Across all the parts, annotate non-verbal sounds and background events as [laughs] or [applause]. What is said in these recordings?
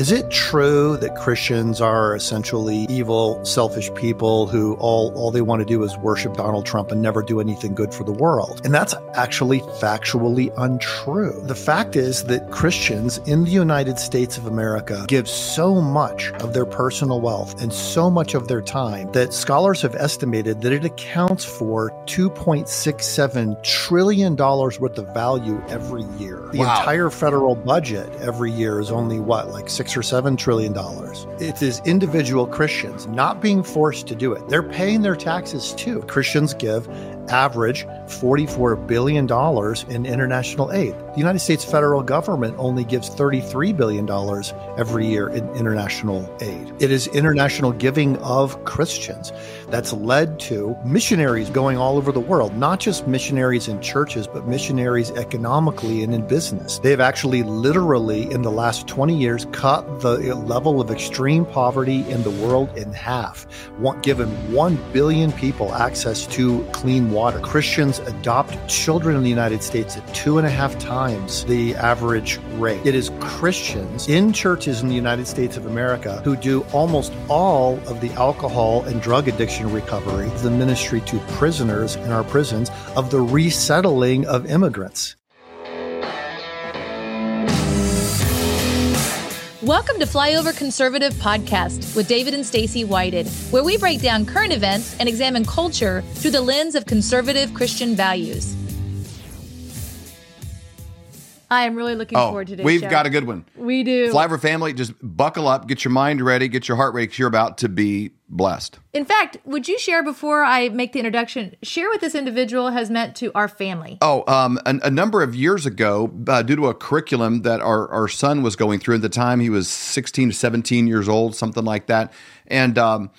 Is it true that Christians are essentially evil, selfish people who all, all they want to do is worship Donald Trump and never do anything good for the world? And that's actually factually untrue. The fact is that Christians in the United States of America give so much of their personal wealth and so much of their time that scholars have estimated that it accounts for $2.67 trillion worth of value every year. The Wow. entire federal budget every year is only what, like six or seven trillion dollars. It is individual Christians not being forced to do it. They're paying their taxes too. Christians give average $44 billion in international aid. The United States federal government only gives $33 billion every year in international aid. It is international giving of Christians that's led to missionaries going all over the world, not just missionaries in churches, but missionaries economically and in business. They have actually literally, in the last 20 years, cut the level of extreme poverty in the world in half, given 1 billion people access to clean water. Christians adopt children in the United States at two and a half times the average rate. It is Christians in churches in the United States of America who do almost all of the alcohol and drug addiction recovery, the ministry to prisoners in our prisons, of the resettling of immigrants. Welcome to Flyover Conservative Podcast with David and Stacy Whited, where we break down current events and examine culture through the lens of conservative Christian values. I am really looking Oh, forward to today's we've show. got a good one. We do. Flyover family, just buckle up, get your mind ready, get your heart ready, 'cause you're about to be blessed. In fact, would you share before I make the introduction, share what this individual has meant to our family? Oh, um, a, a number of years ago, uh, due to a curriculum that our, our son was going through at the time, he was 16 to 17 years old, something like that. And um,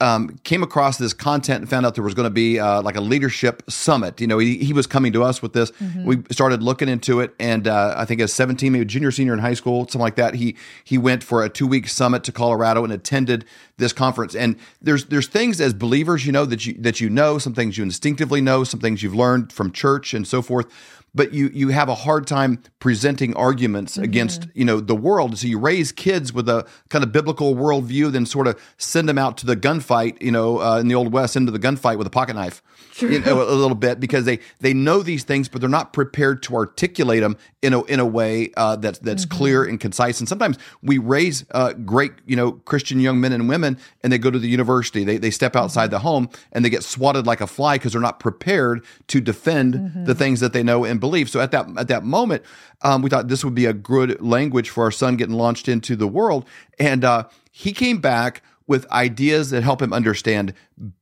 um, came across this content and found out there was going to be uh, like a leadership summit. You know, he, he was coming to us with this. We started looking into it, and uh, I think as 17, maybe junior, senior in high school, something like that, he he went for a two week summit to Colorado and attended this conference. And there's there's things as believers, you know, that you that you know, some things you instinctively know, some things you've learned from church and so forth. But you you have a hard time presenting arguments against you know the world. So you raise kids with a kind of biblical worldview, then sort of send them out to the gunfight, you know, uh, in the old west, into the gunfight with a pocket knife, you know, a little bit because they they know these things, but they're not prepared to articulate them in a in a way uh, that's that's clear and concise. And sometimes we raise uh, great you know Christian young men and women, and they go to the university, they they step outside the home, and they get swatted like a fly because they're not prepared to defend the things that they know and believe. So at that at that moment, um, we thought this would be a good language for our son getting launched into the world, and uh, he came back with ideas that help him understand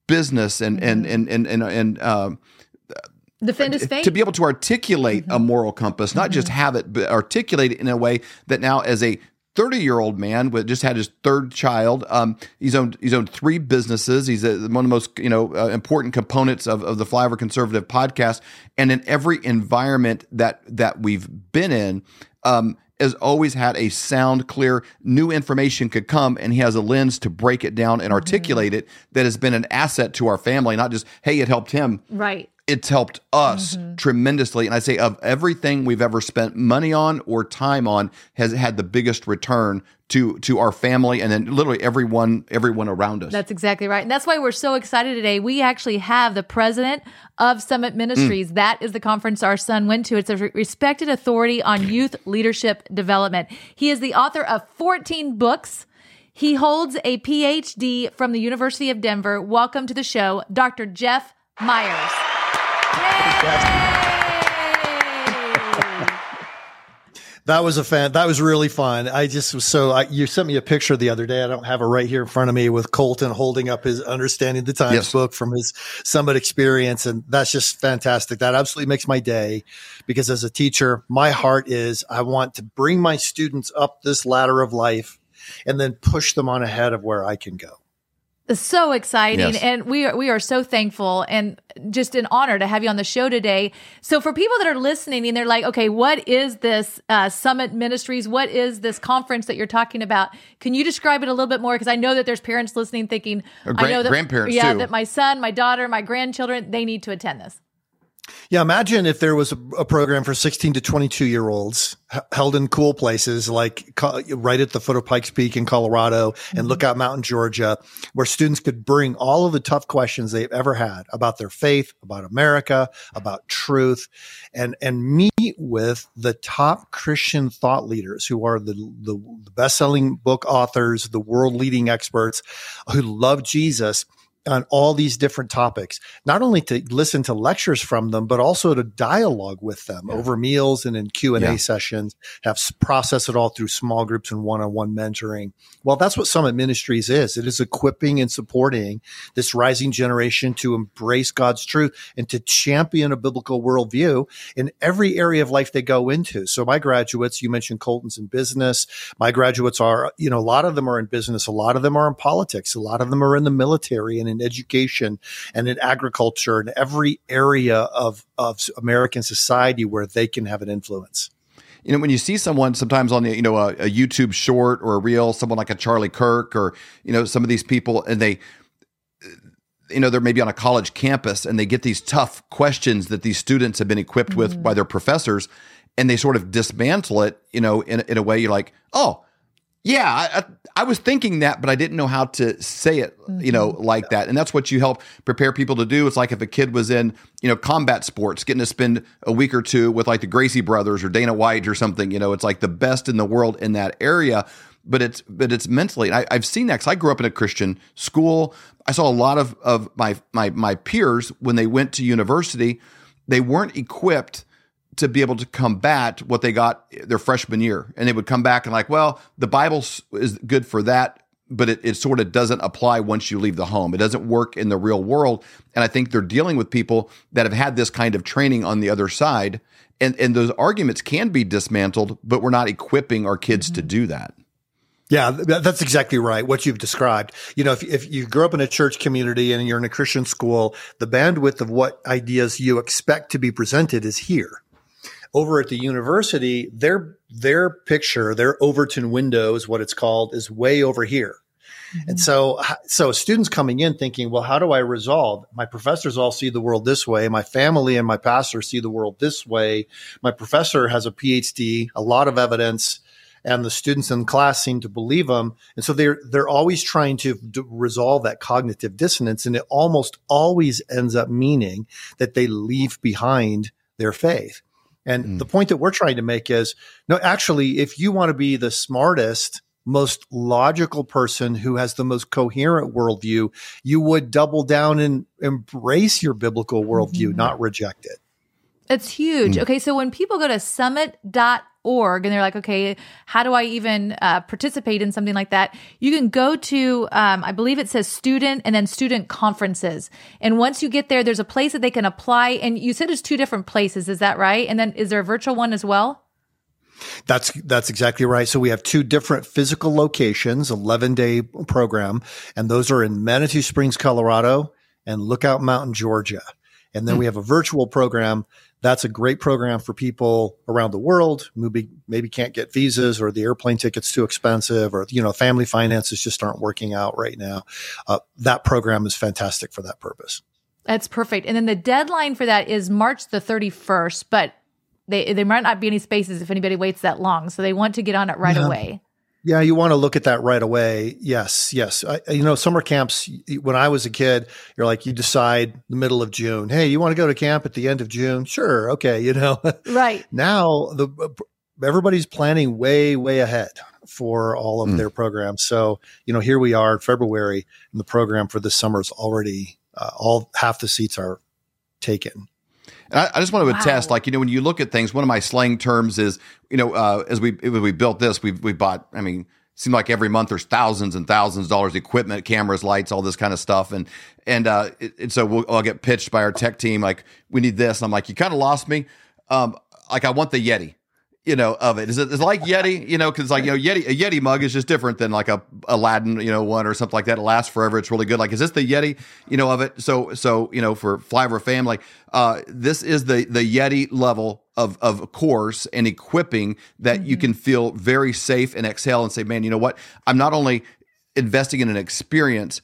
business and and and and and, and um, Defend his faith. to be able to articulate a moral compass, not just have it, but articulate it in a way that now, as a 30 year old man with just had his third child, um, he's owned he's owned three businesses. He's a, one of the most you know uh, important components of, of the Flyover Conservative podcast, and in every environment that that we've been in. Um, has always had a sound, clear, new information could come, and he has a lens to break it down and articulate it that has been an asset to our family. Not just, hey, it helped him right. It's helped us tremendously. And I say of everything we've ever spent money on or time on has had the biggest return to to our family and then literally everyone everyone around us. That's exactly right. And that's why we're so excited today. We actually have the president of Summit Ministries. Mm. That is the conference our son went to. It's a respected authority on youth leadership development. He is the author of 14 books. He holds a PhD from the University of Denver. Welcome to the show, Dr. Jeff Myers. That was a fan. That was really fun. I just was so. I, you sent me a picture the other day. I don't have it right here in front of me with Colton holding up his Understanding the Times Yes. book from his summit experience, and that's just fantastic. That absolutely makes my day because as a teacher, my heart is I want to bring my students up this ladder of life and then push them on ahead of where I can go. So exciting. Yes. and we are we are so thankful and just an honor to have you on the show today. So for people that are listening and they're like okay what is this uh, summit ministries? What is this conference that you're talking about? Can you describe it a little bit more? Because i know that there's parents listening thinking Or i know that grandparents, yeah too. that my son my daughter my grandchildren they need to attend this Yeah, imagine if there was a, a program for 16 to 22 year olds h- held in cool places like co- right at the foot of Pikes Peak in Colorado and Lookout mm-hmm. Mountain, Georgia, where students could bring all of the tough questions they've ever had about their faith, about America, about truth, and and meet with the top Christian thought leaders who are the the, the best selling book authors, the world leading experts who love Jesus on all these different topics, not only to listen to lectures from them, but also to dialogue with them yeah. over meals and in Q and A yeah. sessions, have process it all through small groups and one-on-one mentoring. Well, that's what Summit Ministries is. It is equipping and supporting this rising generation to embrace God's truth and to champion a biblical worldview in every area of life they go into. So my graduates, you mentioned Colton's in business. My graduates are, you know, a lot of them are in business. A lot of them are in politics. A lot of them are in the military and in education and in agriculture and every area of, of American society where they can have an influence you know when you see someone sometimes on the you know a, a, youtube short or a reel someone like a charlie kirk or you know some of these people and they you know they're maybe on a college campus and they get these tough questions that these students have been equipped mm-hmm. with by their professors and they sort of dismantle it you know in, in a way you're like oh yeah, I, I, was thinking that, but I didn't know how to say it, you know, mm-hmm. like that. And that's what you help prepare people to do. It's like if a kid was in, you know, combat sports, getting to spend a week or two with like the Gracie brothers or Dana White or something, you know, it's like the best in the world in that area. But it's but it's mentally. I, I've seen that because I grew up in a Christian school. I saw a lot of of my my my peers when they went to university, they weren't equipped to be able to combat what they got their freshman year. And they would come back and like, well, the Bible is good for that, but it, it sort of doesn't apply once you leave the home. It doesn't work in the real world. And I think they're dealing with people that have had this kind of training on the other side. And, and those arguments can be dismantled, but we're not equipping our kids mm-hmm. to do that. Yeah, that's exactly right. What you've described. You know, if, if you grew up in a church community and you're in a Christian school, the bandwidth of what ideas you expect to be presented is here over at the university, their their picture, their Overton window is what it's called, is way over here. Mm-hmm. And so, so students coming in thinking, well, how do I resolve? My professors all see the world this way. My family and my pastor see the world this way. My professor has a PhD, a lot of evidence, and the students in class seem to believe them. And so they're they're always trying to d- resolve that cognitive dissonance, and it almost always ends up meaning that they leave behind their faith. And mm. the point that we're trying to make is no, actually, if you want to be the smartest, most logical person who has the most coherent worldview, you would double down and embrace your biblical worldview, mm-hmm. not reject it. It's huge. Mm. Okay, so when people go to summit.org and they're like, okay, how do I even uh, participate in something like that? You can go to, um, I believe it says student and then student conferences. And once you get there, there's a place that they can apply. And you said there's two different places. Is that right? And then is there a virtual one as well? That's that's exactly right. So we have two different physical locations, 11 day program, and those are in Manitou Springs, Colorado, and Lookout Mountain, Georgia. And then mm. we have a virtual program that's a great program for people around the world maybe, maybe can't get visas or the airplane ticket's too expensive or, you know, family finances just aren't working out right now. Uh, that program is fantastic for that purpose. That's perfect. And then the deadline for that is March the 31st, but they, there might not be any spaces if anybody waits that long. So they want to get on it right yeah. away. Yeah, you want to look at that right away. Yes, yes. I, you know, summer camps, when I was a kid, you're like, you decide the middle of June. Hey, you want to go to camp at the end of June? Sure. Okay. You know, [laughs] right. now, the everybody's planning way, way ahead for all of mm. their programs. So, you know, here we are in February, and the program for this summer is already, uh, all half the seats are taken. And I, I just want to wow. attest, like you know, when you look at things, one of my slang terms is, you know, uh, as we we built this, we we bought. I mean, seemed like every month there's thousands and thousands of dollars equipment, cameras, lights, all this kind of stuff, and and uh, it, and so we'll, I'll get pitched by our tech team like we need this, and I'm like, you kind of lost me. Um, like I want the Yeti you know, of it. Is it is like Yeti, you know, because like, you know, Yeti, a Yeti mug is just different than like a Aladdin, you know, one or something like that. It lasts forever. It's really good. Like, is this the Yeti, you know, of it? So, so, you know, for Flyover family, uh, this is the, the Yeti level of, of course and equipping that mm-hmm. you can feel very safe and exhale and say, man, you know what? I'm not only investing in an experience,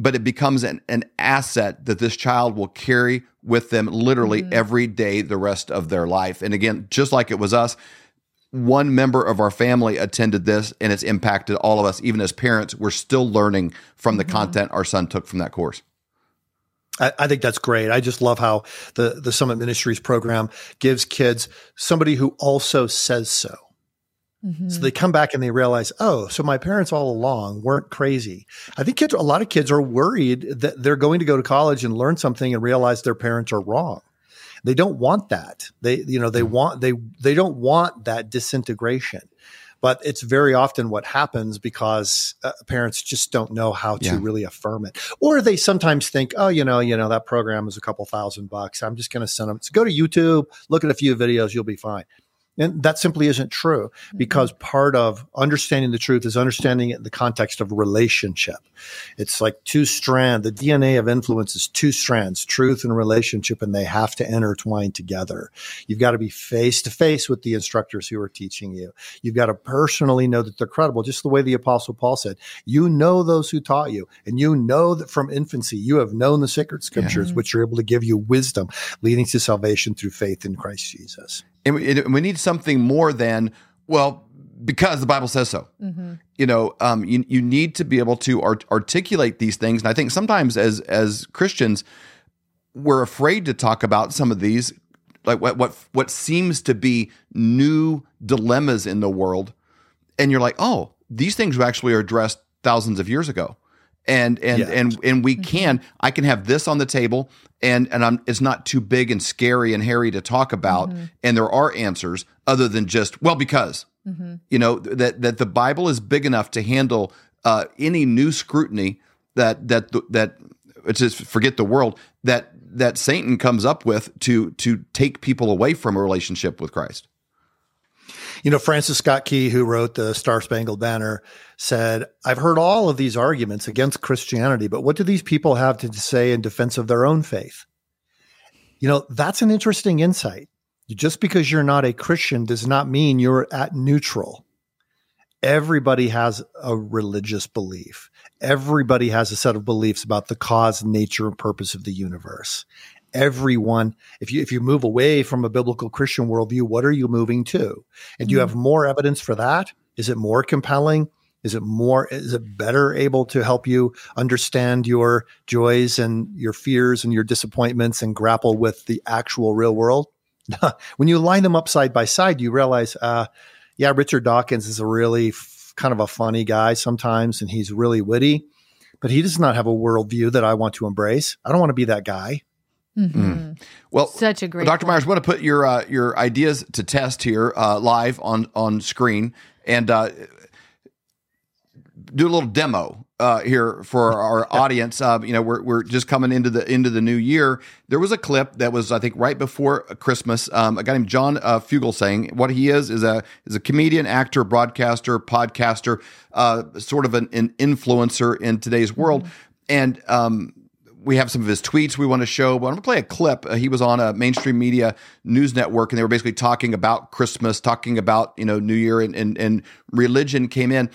but it becomes an, an asset that this child will carry with them literally mm-hmm. every day the rest of their life. And again, just like it was us, one member of our family attended this and it's impacted all of us, even as parents. We're still learning from the mm-hmm. content our son took from that course. I, I, think that's great. I just love how the, the Summit Ministries program gives kids somebody who also says so. Mm-hmm. So they come back and they realize, oh, so my parents all along weren't crazy. I think kids, a lot of kids are worried that they're going to go to college and learn something and realize their parents are wrong. They don't want that. They, you know, they mm-hmm. want they they don't want that disintegration. But it's very often what happens because uh, parents just don't know how to yeah. really affirm it, or they sometimes think, oh, you know, you know, that program is a couple thousand bucks. I'm just going to send them. So go to YouTube, look at a few videos, you'll be fine. And that simply isn't true mm-hmm. because part of understanding the truth is understanding it in the context of relationship. It's like two strands. The DNA of influence is two strands, truth and relationship, and they have to intertwine together. You've got to be face to face with the instructors who are teaching you. You've got to personally know that they're credible, just the way the apostle Paul said, you know those who taught you and you know that from infancy you have known the sacred scriptures, yeah. which are able to give you wisdom leading to salvation through faith in Christ Jesus and we, we need something more than well because the Bible says so. Mm-hmm. You know, um, you you need to be able to art- articulate these things, and I think sometimes as as Christians, we're afraid to talk about some of these, like what what what seems to be new dilemmas in the world, and you're like, oh, these things were actually are addressed thousands of years ago and and yeah. and and we mm-hmm. can i can have this on the table and and I'm it's not too big and scary and hairy to talk about mm-hmm. and there are answers other than just well because mm-hmm. you know that that the bible is big enough to handle uh, any new scrutiny that that that just forget the world that that satan comes up with to to take people away from a relationship with christ you know, Francis Scott Key, who wrote the Star Spangled Banner, said, I've heard all of these arguments against Christianity, but what do these people have to say in defense of their own faith? You know, that's an interesting insight. Just because you're not a Christian does not mean you're at neutral. Everybody has a religious belief. Everybody has a set of beliefs about the cause, nature, and purpose of the universe everyone if you if you move away from a biblical christian worldview what are you moving to? And do you have mm-hmm. more evidence for that? Is it more compelling? Is it more is it better able to help you understand your joys and your fears and your disappointments and grapple with the actual real world? [laughs] When you line them up side by side you realize uh, yeah richard dawkins is a really f- kind of a funny guy sometimes and he's really witty but he does not have a worldview that i want to embrace. I don't want to be that guy Mm-hmm. Mm. Well, such a great, Dr. Myers. Want to put your uh, your ideas to test here uh, live on on screen and uh, do a little demo uh, here for [laughs] our audience. Uh, you know, we're we're just coming into the into the new year. There was a clip that was, I think, right before Christmas. Um, a guy named John uh, Fugelsang. What he is is a is a comedian, actor, broadcaster, podcaster, uh, sort of an, an influencer in today's world. Mm-hmm. And um, we have some of his tweets we want to show, but I'm going to play a clip. Uh, he was on a mainstream media news network, and they were basically talking about Christmas, talking about you know New Year, and and, and religion came in.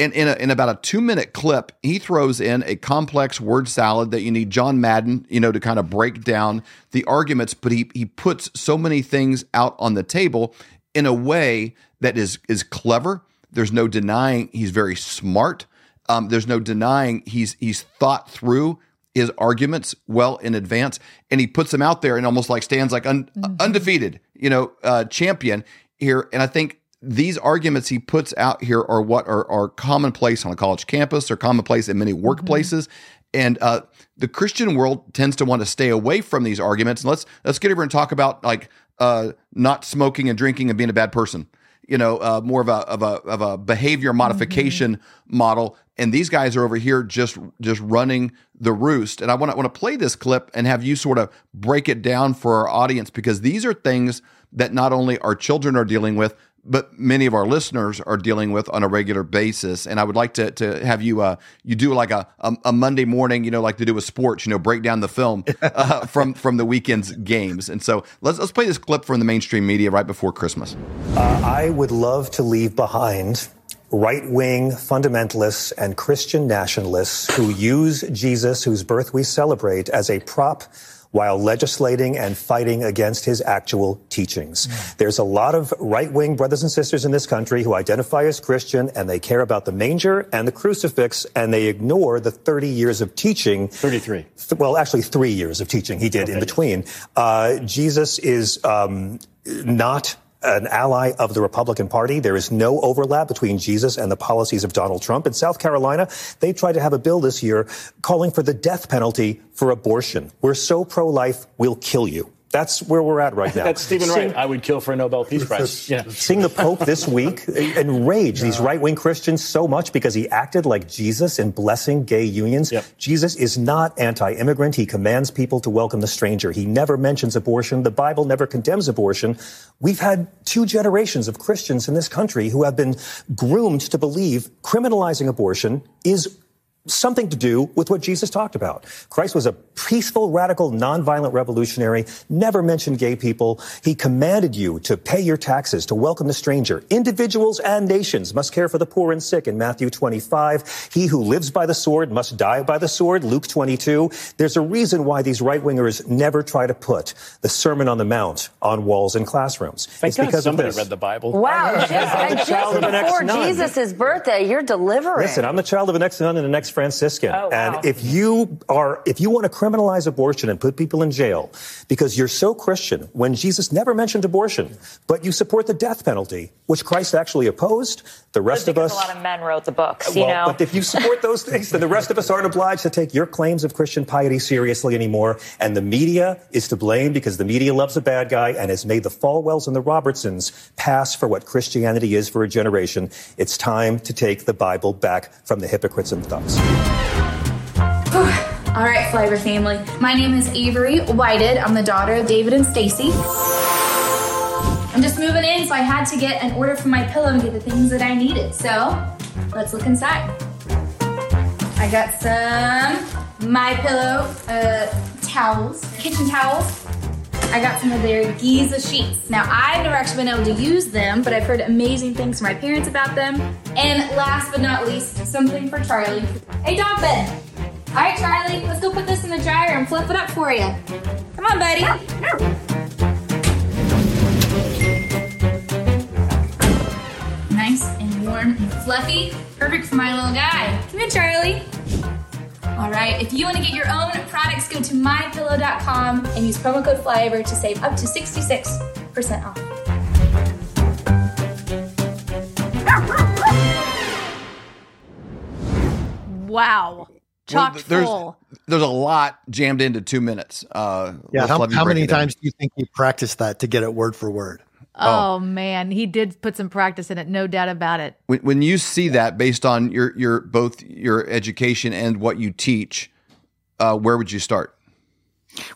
And in, a, in about a two minute clip, he throws in a complex word salad that you need John Madden, you know, to kind of break down the arguments. But he he puts so many things out on the table in a way that is is clever. There's no denying he's very smart. Um, there's no denying he's he's thought through his arguments well in advance and he puts them out there and almost like stands like un- mm-hmm. undefeated, you know, uh, champion here. And I think these arguments he puts out here are what are, are commonplace on a college campus or commonplace in many mm-hmm. workplaces. Mm-hmm. And uh, the Christian world tends to want to stay away from these arguments. And let's let's get over and talk about like uh, not smoking and drinking and being a bad person you know, uh, more of a of a of a behavior modification mm-hmm. model. And these guys are over here just just running the roost. And I want to want to play this clip and have you sort of break it down for our audience because these are things that not only our children are dealing with, but many of our listeners are dealing with on a regular basis. And I would like to to have you uh, you do like a, a, a Monday morning, you know, like to do with sports, you know, break down the film [laughs] uh, from from the weekend's games. And so let's let's play this clip from the mainstream media right before Christmas. Uh, I would love to leave behind right wing fundamentalists and Christian nationalists who use Jesus, whose birth we celebrate, as a prop while legislating and fighting against his actual teachings. Mm. There's a lot of right wing brothers and sisters in this country who identify as Christian and they care about the manger and the crucifix and they ignore the 30 years of teaching. 33. Th- well, actually, three years of teaching he did okay. in between. Uh, Jesus is um, not an ally of the Republican Party. There is no overlap between Jesus and the policies of Donald Trump. In South Carolina, they tried to have a bill this year calling for the death penalty for abortion. We're so pro-life, we'll kill you. That's where we're at right [laughs] now. That's Steven Wright. I would kill for a Nobel Peace Prize. Yeah. [laughs] Seeing the Pope this week [laughs] enrage these right wing Christians so much because he acted like Jesus in blessing gay unions. Yep. Jesus is not anti immigrant. He commands people to welcome the stranger. He never mentions abortion. The Bible never condemns abortion. We've had two generations of Christians in this country who have been groomed to believe criminalizing abortion is something to do with what Jesus talked about. Christ was a peaceful, radical, nonviolent revolutionary, never mentioned gay people. He commanded you to pay your taxes, to welcome the stranger. Individuals and nations must care for the poor and sick in Matthew 25. He who lives by the sword must die by the sword, Luke 22. There's a reason why these right-wingers never try to put the Sermon on the Mount on walls in classrooms. Thank it's God because somebody read the Bible. Wow, just, and just before Jesus' birthday, you're delivering. Listen, I'm the child of an ex-nun and an ex Franciscan. Oh, wow. And if you are, if you want to criminalize abortion and put people in jail because you're so Christian, when Jesus never mentioned abortion, but you support the death penalty, which Christ actually opposed, the rest of us. A lot of men wrote the books, you well, know. But if you support those things, then the rest of us aren't obliged to take your claims of Christian piety seriously anymore. And the media is to blame because the media loves a bad guy and has made the Falwells and the Robertsons pass for what Christianity is for a generation. It's time to take the Bible back from the hypocrites and thugs. All right, Flyover family. My name is Avery Whited. I'm the daughter of David and Stacy. I'm just moving in, so I had to get an order from my pillow and get the things that I needed. So let's look inside. I got some my pillow uh, towels, kitchen towels. I got some of their Giza sheets. Now, I've never actually been able to use them, but I've heard amazing things from my parents about them. And last but not least, something for Charlie. Hey, dog bed. All right, Charlie, let's go put this in the dryer and flip it up for you. Come on, buddy. Nice and warm and fluffy. Perfect for my little guy. Come here, Charlie. All right, if you want to get your own products, go to mypillow.com and use promo code FLYOVER to save up to 66% off. Wow chock well, there's, full. There's a lot jammed into two minutes. Uh, yeah. How, how many times do you think you practiced that to get it word for word? Oh, oh, man, he did put some practice in it, no doubt about it. When, when you see that based on your your both your education and what you teach, uh, where would you start?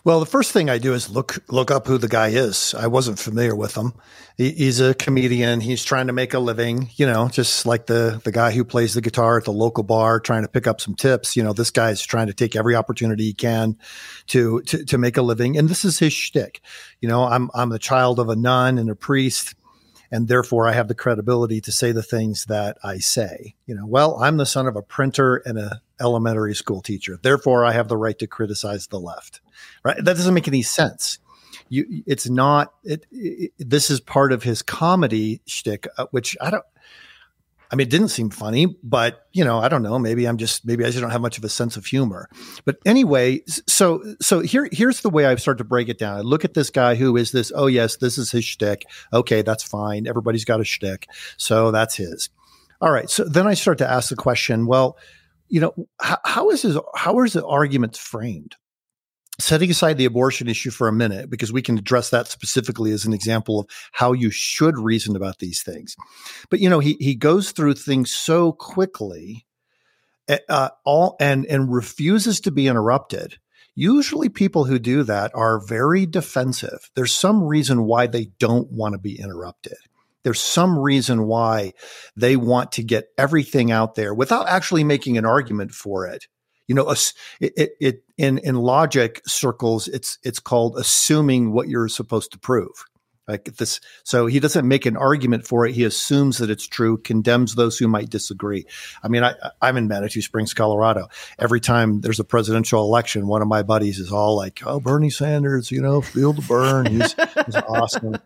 Well, the first thing I do is look look up who the guy is. I wasn't familiar with him. He, he's a comedian. He's trying to make a living. You know, just like the the guy who plays the guitar at the local bar, trying to pick up some tips. You know, this guy's trying to take every opportunity he can to to, to make a living, and this is his shtick. You know, I'm I'm the child of a nun and a priest and therefore I have the credibility to say the things that I say. You know, well, I'm the son of a printer and a elementary school teacher. Therefore, I have the right to criticize the left. Right? That doesn't make any sense. You, it's not. It, it, this is part of his comedy shtick, uh, which I don't. I mean, it didn't seem funny, but you know, I don't know. Maybe I'm just maybe I just don't have much of a sense of humor. But anyway, so so here here's the way I start to break it down. I look at this guy who is this. Oh yes, this is his shtick. Okay, that's fine. Everybody's got a shtick, so that's his. All right. So then I start to ask the question. Well, you know, how, how is his how is the arguments framed? Setting aside the abortion issue for a minute, because we can address that specifically as an example of how you should reason about these things. But you know, he he goes through things so quickly, eh, uh, all and and refuses to be interrupted. Usually, people who do that are very defensive. There's some reason why they don't want to be interrupted. There's some reason why they want to get everything out there without actually making an argument for it. You know, it, it, it in in logic circles, it's it's called assuming what you're supposed to prove. Like this, so he doesn't make an argument for it. He assumes that it's true, condemns those who might disagree. I mean, I, I'm in Manitou Springs, Colorado. Every time there's a presidential election, one of my buddies is all like, "Oh, Bernie Sanders, you know, feel the burn. He's, he's awesome." But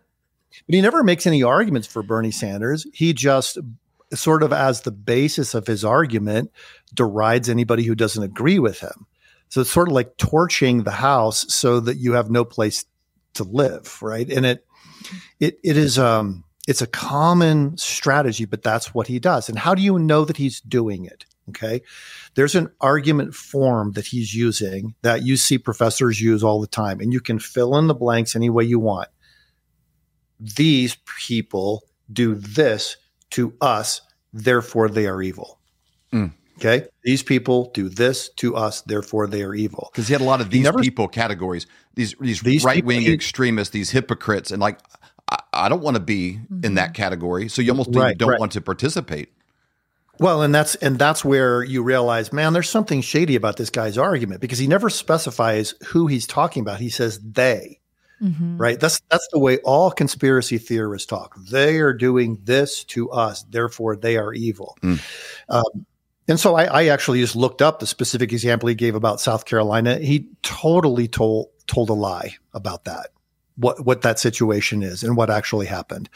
he never makes any arguments for Bernie Sanders. He just sort of as the basis of his argument derides anybody who doesn't agree with him. So it's sort of like torching the house so that you have no place to live, right? And it it it is um it's a common strategy, but that's what he does. And how do you know that he's doing it? Okay. There's an argument form that he's using that you see professors use all the time, and you can fill in the blanks any way you want. These people do this to us, therefore they are evil. Mm. Okay. These people do this to us, therefore they are evil. Because he had a lot of these never, people categories, these these, these right wing extremists, these hypocrites, and like I, I don't want to be mm-hmm. in that category. So you almost right, don't right. want to participate. Well, and that's and that's where you realize, man, there's something shady about this guy's argument because he never specifies who he's talking about. He says they. Mm-hmm. Right. That's that's the way all conspiracy theorists talk. They are doing this to us, therefore they are evil. Mm. Um, and so I, I, actually just looked up the specific example he gave about South Carolina. He totally told told a lie about that, what what that situation is and what actually happened.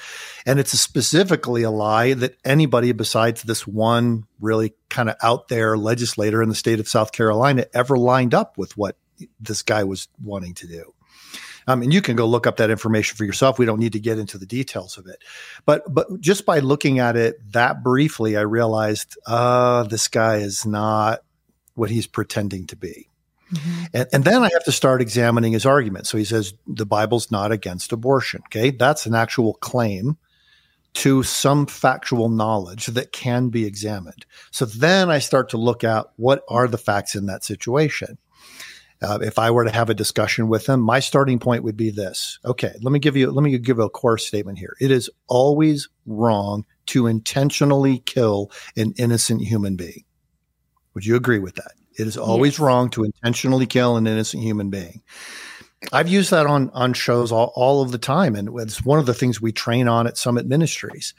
And it's specifically a lie that anybody besides this one really kind of out there legislator in the state of South Carolina ever lined up with what this guy was wanting to do. Um, and you can go look up that information for yourself. We don't need to get into the details of it, but but just by looking at it that briefly, I realized, uh, this guy is not what he's pretending to be. Mm-hmm. And, and, then I have to start examining his argument. So he says the Bible's not against abortion. Okay, that's an actual claim to some factual knowledge that can be examined. So then I start to look at what are the facts in that situation. Uh, if I were to have a discussion with them, my starting point would be this. Okay, let me give you let me give a core statement here. It is always wrong to intentionally kill an innocent human being. Would you agree with that? It is always yes. wrong to intentionally kill an innocent human being. I've used that on on shows all, all of the time, and it's one of the things we train on at Summit Ministries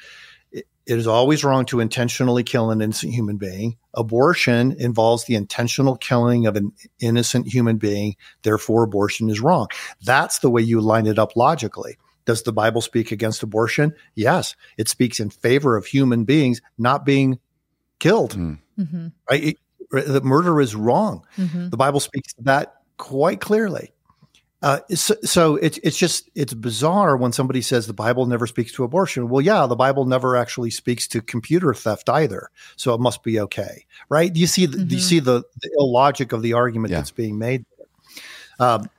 it is always wrong to intentionally kill an innocent human being. Abortion involves the intentional killing of an innocent human being. Therefore, abortion is wrong. That's the way you line it up logically. Does the Bible speak against abortion? Yes. It speaks in favor of human beings not being killed. Hmm. Mm-hmm. Right? It, the murder is wrong. Mm-hmm. The Bible speaks to that quite clearly. Uh, so, so it's it's just it's bizarre when somebody says the Bible never speaks to abortion. Well, yeah, the Bible never actually speaks to computer theft either, so it must be okay, right? Do you see the, mm-hmm. do you mm-hmm. see the, the illogic of the argument yeah. that's being made? Um,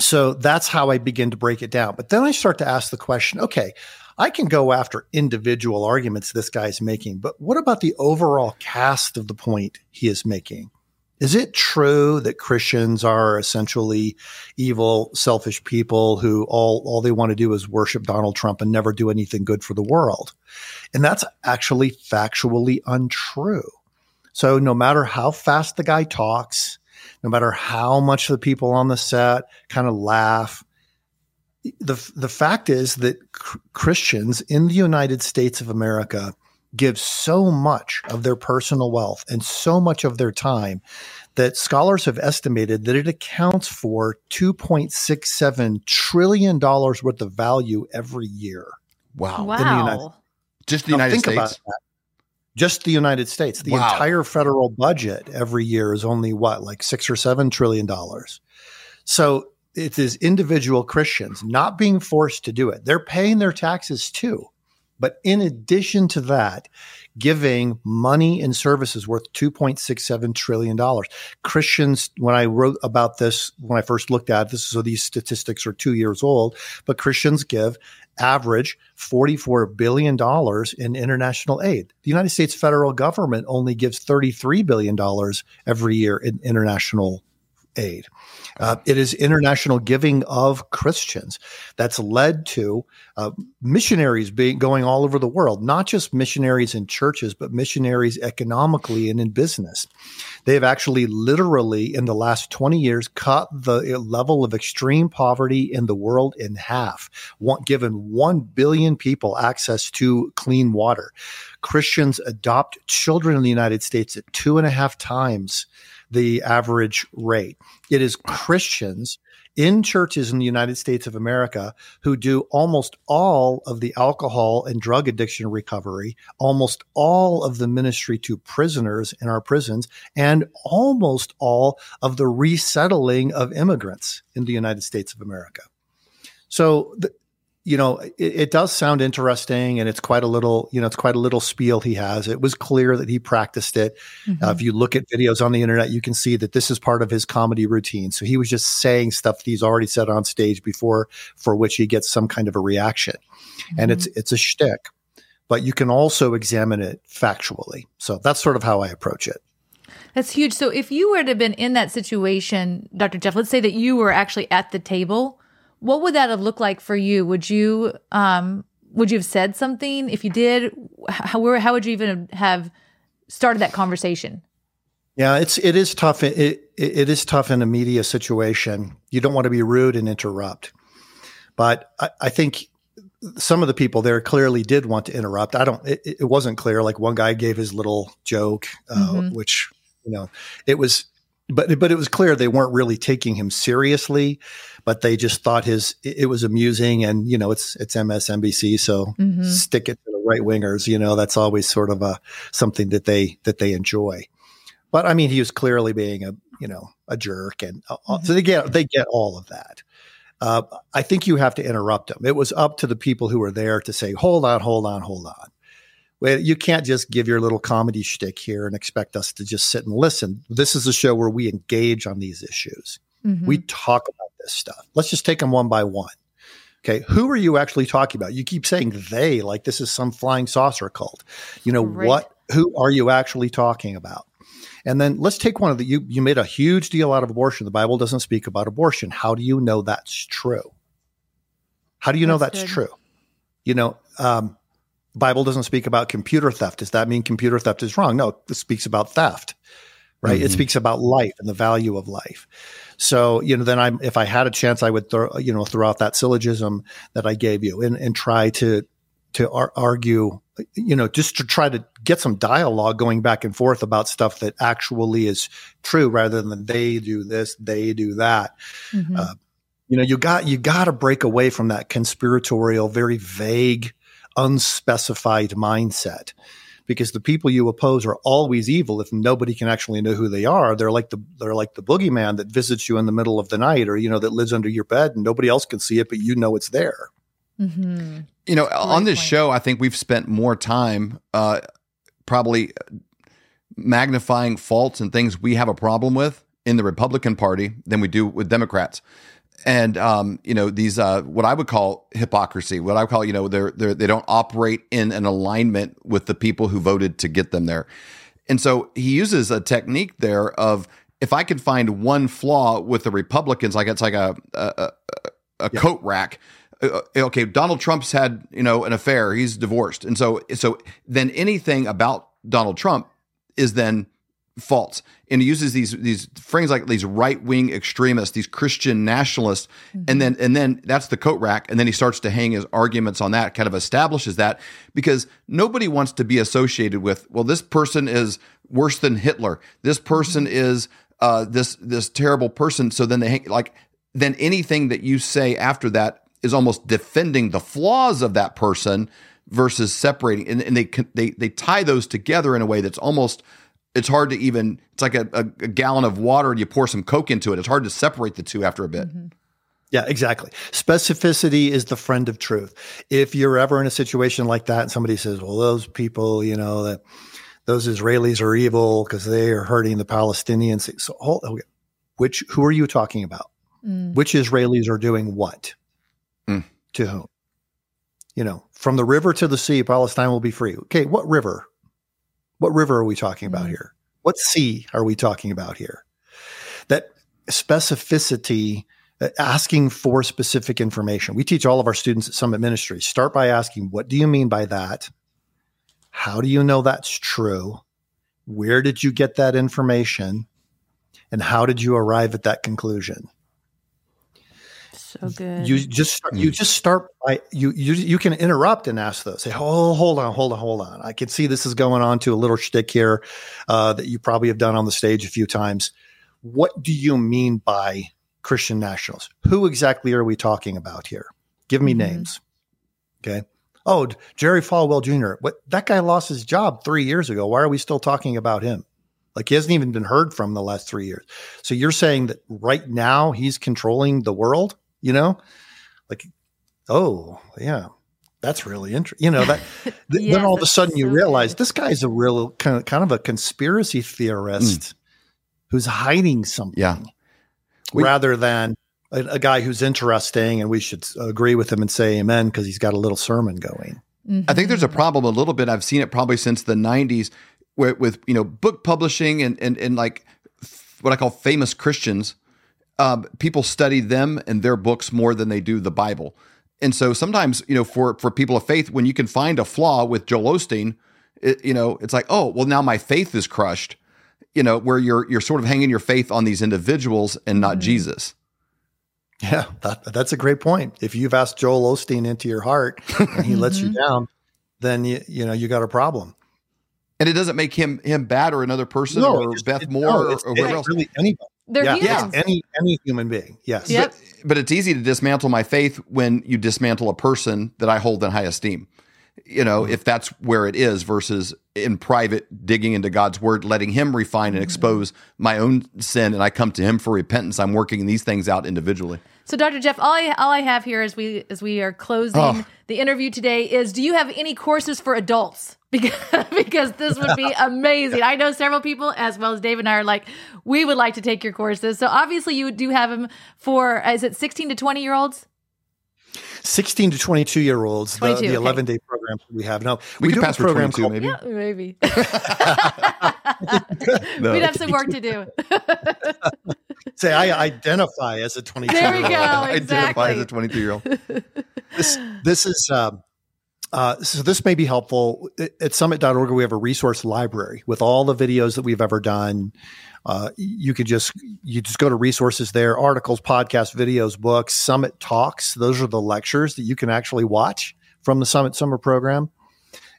so that's how I begin to break it down. But then I start to ask the question: Okay, I can go after individual arguments this guy's making, but what about the overall cast of the point he is making? Is it true that Christians are essentially evil, selfish people who all, all they want to do is worship Donald Trump and never do anything good for the world? And that's actually factually untrue. So no matter how fast the guy talks, no matter how much the people on the set kind of laugh, the, the fact is that Christians in the United States of America give so much of their personal wealth and so much of their time that scholars have estimated that it accounts for $2.67 trillion worth of value every year. Wow. Wow. The United, Just the United States? Just the United States. The wow. entire federal budget every year is only what, like six or seven trillion dollars. So it is individual Christians not being forced to do it. They're paying their taxes too. But in addition to that, giving money and services worth $2.67 trillion. Christians, when I wrote about this, when I first looked at this, so these statistics are two years old, but Christians give average $44 billion in international aid. The United States federal government only gives $33 billion every year in international aid. Uh, it is international giving of Christians that's led to uh, missionaries being going all over the world, not just missionaries in churches, but missionaries economically and in business. They have actually literally in the last 20 years cut the level of extreme poverty in the world in half, want, given 1 billion people access to clean water. Christians adopt children in the United States at two and a half times the average rate. It is Christians in churches in the United States of America who do almost all of the alcohol and drug addiction recovery, almost all of the ministry to prisoners in our prisons, and almost all of the resettling of immigrants in the United States of America. So the, you know, it, it, does sound interesting, and it's quite a little, you know, it's quite a little spiel he has. It was clear that he practiced it. Mm-hmm. Uh, if you look at videos on the internet, you can see that this is part of his comedy routine. So he was just saying stuff that he's already said on stage before, for which he gets some kind of a reaction, mm-hmm. and it's it's a shtick. But you can also examine it factually. So that's sort of how I approach it. That's huge. So if you were to have been in that situation, Dr. Jeff, let's say that you were actually at the table what would that have looked like for you? Would you um would you have said something? If you did, how how would you even have started that conversation? Yeah, it's it is tough. It, it, it is tough in a media situation. You don't want to be rude and interrupt, but I, I think some of the people there clearly did want to interrupt. I don't. It, it wasn't clear. Like one guy gave his little joke, uh, mm-hmm. which you know, it was but but it was clear they weren't really taking him seriously, but they just thought his it was amusing and you know it's it's MSNBC so mm-hmm. stick it to the right wingers you know that's always sort of a something that they that they enjoy. But I mean he was clearly being a you know a jerk and uh, uh, mm-hmm. so they get they get all of that. Uh, I think you have to interrupt them. It was up to the people who were there to say, hold on, hold on, hold on you can't just give your little comedy shtick here and expect us to just sit and listen. This is a show where we engage on these issues. Mm-hmm. We talk about this stuff. Let's just take them one by one. Okay, who are you actually talking about? You keep saying they like this is some flying saucer cult. You know right. what? Who are you actually talking about? And then let's take one of the you you made a huge deal out of abortion. The Bible doesn't speak about abortion. How do you know that's true? How do you know that's, that's true? You know, um, Bible doesn't speak about computer theft. Does that mean computer theft is wrong? No, it speaks about theft, right? Mm-hmm. It speaks about life and the value of life. So, you know, then I'm, if I had a chance, I would throw, you know, throw out that syllogism that I gave you and, and try to, to ar- argue, you know, just to try to get some dialogue going back and forth about stuff that actually is true rather than they do this, they do that. Mm-hmm. Uh, you know, you got, you got to break away from that conspiratorial, very vague, unspecified mindset because the people you oppose are always evil if nobody can actually know who they are they're like the they're like the boogeyman that visits you in the middle of the night or you know that lives under your bed and nobody else can see it but you know it's there mm-hmm. you know on this point. show i think we've spent more time uh, probably magnifying faults and things we have a problem with in the republican party than we do with democrats and um, you know these uh, what I would call hypocrisy, what I would call you know they're, they're they don't operate in an alignment with the people who voted to get them there, and so he uses a technique there of if I can find one flaw with the Republicans, like it's like a a, a, a yeah. coat rack. Uh, uh, okay, Donald Trump's had you know an affair, he's divorced, and so so then anything about Donald Trump is then false. And he uses these these phrases like these right wing extremists, these Christian nationalists, mm-hmm. and then and then that's the coat rack. And then he starts to hang his arguments on that, kind of establishes that because nobody wants to be associated with. Well, this person is worse than Hitler. This person mm-hmm. is uh, this this terrible person. So then they hang, like then anything that you say after that is almost defending the flaws of that person versus separating and, and they they they tie those together in a way that's almost it's hard to even it's like a, a, a, gallon of water and you pour some coke into it. It's hard to separate the two after a bit. Mm-hmm. yeah exactly. Specificity is the friend of truth. If you're ever in a situation like that and somebody says well those people you know that those israelis are evil because they are hurting the palestinians so hold, okay. which who are you talking about? Mm. which israelis are doing what? Mm. to whom? You know from the river to the sea palestine will be free. Okay what river what river are we talking about mm-hmm. here? What sea are we talking about here? That specificity, uh, asking for specific information. We teach all of our students at Summit Ministries start by asking, What do you mean by that? How do you know that's true? Where did you get that information? And how did you arrive at that conclusion? So good. You just start, you just start by you you you can interrupt and ask those. Say, oh, hold on, hold on, hold on. I can see this is going on to a little shtick here uh, that you probably have done on the stage a few times. What do you mean by Christian nationals? Who exactly are we talking about here? Give me mm-hmm. names. Okay. Oh, Jerry Falwell Jr. What that guy lost his job three years ago. Why are we still talking about him? Like he hasn't even been heard from the last three years. So you're saying that right now he's controlling the world? You know, like oh yeah, that's really interesting. You know that. [laughs] yes, then all of a sudden you realize this guy's a real kind of kind of a conspiracy theorist mm. who's hiding something. Yeah. We, rather than a, a, guy who's interesting and we should agree with him and say amen because he's got a little sermon going. Mm-hmm. I think there's a problem a little bit. I've seen it probably since the 90s where, with, you know, book publishing and, and, and like what I call famous Christians. Um, people study them and their books more than they do the Bible. And so sometimes, you know, for, for people of faith, when you can find a flaw with Joel Osteen, it, you know, it's like, oh, well, now my faith is crushed. You know, where you're you're sort of hanging your faith on these individuals and not mm-hmm. Jesus. Yeah, that, that's a great point. If you've asked Joel Osteen into your heart and he lets you [laughs] down, then you you know you got a problem. And it doesn't make him him bad or another person no, or Beth Moore no, or, or whoever else. Really anybody. They're yeah, humans. Yeah, any any human being. Yes. Yep. But, but it's easy to dismantle my faith when you dismantle a person that I hold in high esteem you know, mm-hmm. if that's where it is versus in private digging into God's word, letting him refine and mm-hmm. expose my own sin and I come to him for repentance. I'm working these things out individually. So Dr. Jeff, all I all I have here as we as we are closing oh. the interview today is do you have any courses for adults? [laughs] Because because this would be [laughs] amazing. I know several people as well as Dave and I are like, we would like to take your courses. So obviously you do have them for is it 16 to 20 year olds? 16 to 22 year olds, the, the 11 day program we have. Now, we, we do pass a program called, maybe. Yeah, [laughs] maybe. no, We'd have some work to do. Say, I identify as a 22 There we go. [laughs] Exactly. identify as a 22 year old. This, [laughs] this is, um, uh, so this may be helpful. At summit.org, we have a resource library with all the videos that we've ever done. Uh, you could just you just go to resources there, articles, podcasts, videos, books, summit talks. Those are the lectures that you can actually watch from the summit summer program.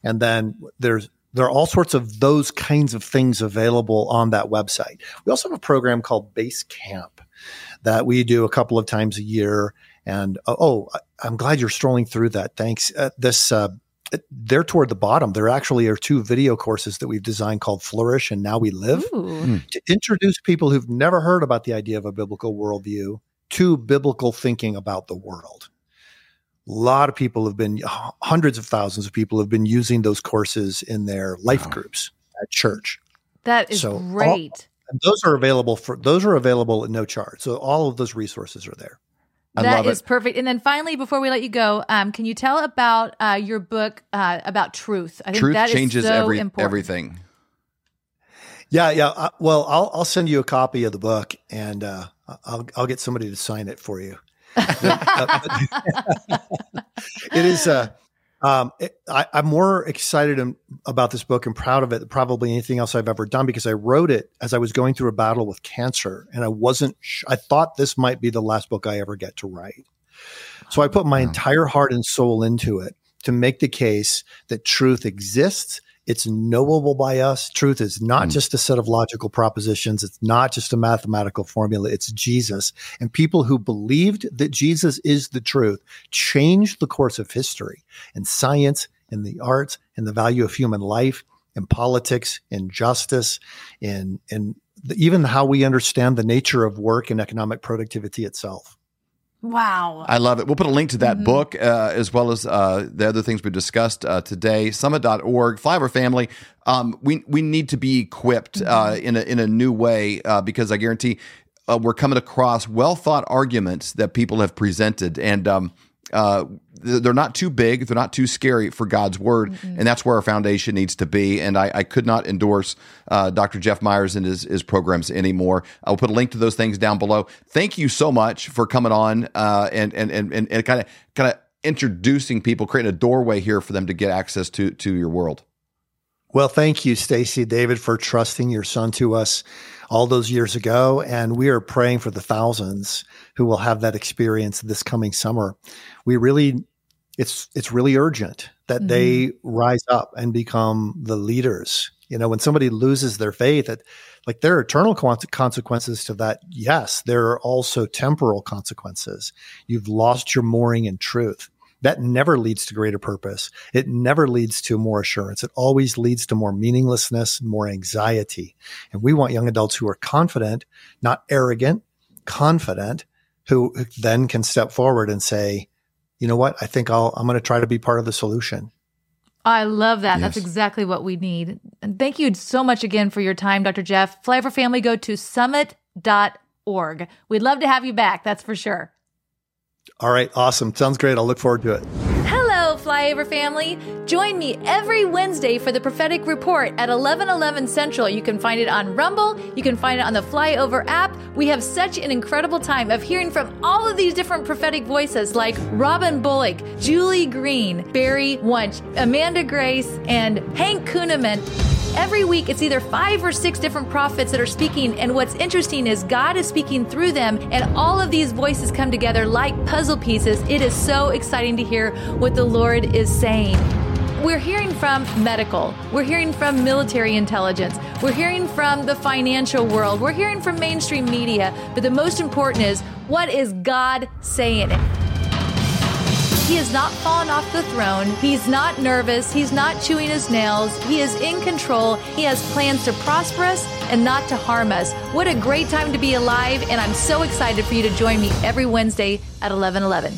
And then there's there are all sorts of those kinds of things available on that website. We also have a program called Base Camp that we do a couple of times a year. And uh, oh, I'm glad you're strolling through that. Thanks. Uh, this uh, they're toward the bottom. There actually are two video courses that we've designed called Flourish and Now We Live Ooh. Hmm. to introduce people who've never heard about the idea of a biblical worldview to biblical thinking about the world. A lot of people have been, hundreds of thousands of people have been using those courses in their life wow. groups at church. That is so great. All, those are available for those are available at no charge. So all of those resources are there. I that is it. perfect. And then finally, before we let you go, um, can you tell about uh, your book uh, about truth? I think truth that changes so every, everything. Yeah, yeah. Uh, well, I'll I'll send you a copy of the book, and uh, I'll I'll get somebody to sign it for you. [laughs] it is. Uh, um, it, I, am more excited about this book and proud of it than probably anything else I've ever done because I wrote it as I was going through a battle with cancer, and I wasn't. Sh- I thought this might be the last book I ever get to write. So I put my entire heart and soul into it to make the case that truth exists it's knowable by us. Truth is not mm. just a set of logical propositions. It's not just a mathematical formula. It's Jesus. And people who believed that Jesus is the truth changed the course of history in science, in the arts, in the value of human life, in politics, in justice, in, in the, even how we understand the nature of work and economic productivity itself. Wow. I love it. We'll put a link to that mm-hmm. book uh, as well as uh, the other things we discussed uh, today. Summit.org, Flyover Family. Um, we, we need to be equipped uh, mm-hmm. in, a, in a new way uh, because I guarantee uh, we're coming across well thought arguments that people have presented. And um, uh, they're not too big, they're not too scary for God's word, mm-hmm. and that's where our foundation needs to be. And I, I could not endorse uh, Dr. Jeff Myers and his, his programs anymore. I'll put a link to those things down below. Thank you so much for coming on uh, and and and and kind of kind of introducing people, creating a doorway here for them to get access to to your world. Well, thank you, Stacy David, for trusting your son to us all those years ago. And we are praying for the thousands who will have that experience this coming summer. We really, it's, it's really urgent that mm-hmm. they rise up and become the leaders. You know, when somebody loses their faith, it, like there are eternal consequences to that. Yes, there are also temporal consequences. You've lost your mooring in truth that never leads to greater purpose. It never leads to more assurance. It always leads to more meaninglessness, more anxiety. And we want young adults who are confident, not arrogant, confident, who then can step forward and say, you know what? I think I'll, I'm going to try to be part of the solution. I love that. Yes. That's exactly what we need. And thank you so much again for your time, Dr. Jeff. Flyover Family, go to summit.org. We'd love to have you back. That's for sure. All right, awesome. Sounds great. I'll look forward to it. Hello, Flyover family. Join me every Wednesday for the prophetic report at 1111 Central. You can find it on Rumble. You can find it on the Flyover app. We have such an incredible time of hearing from all of these different prophetic voices like Robin Bullock, Julie Green, Barry Wunsch, Amanda Grace, and Hank Kunneman Every week, it's either five or six different prophets that are speaking. And what's interesting is God is speaking through them, and all of these voices come together like puzzle pieces. It is so exciting to hear what the Lord is saying. We're hearing from medical. We're hearing from military intelligence. We're hearing from the financial world. We're hearing from mainstream media. But the most important is what is God saying? He has not fallen off the throne. He's not nervous. He's not chewing his nails. He is in control. He has plans to prosper us and not to harm us. What a great time to be alive. And I'm so excited for you to join me every Wednesday at 1111.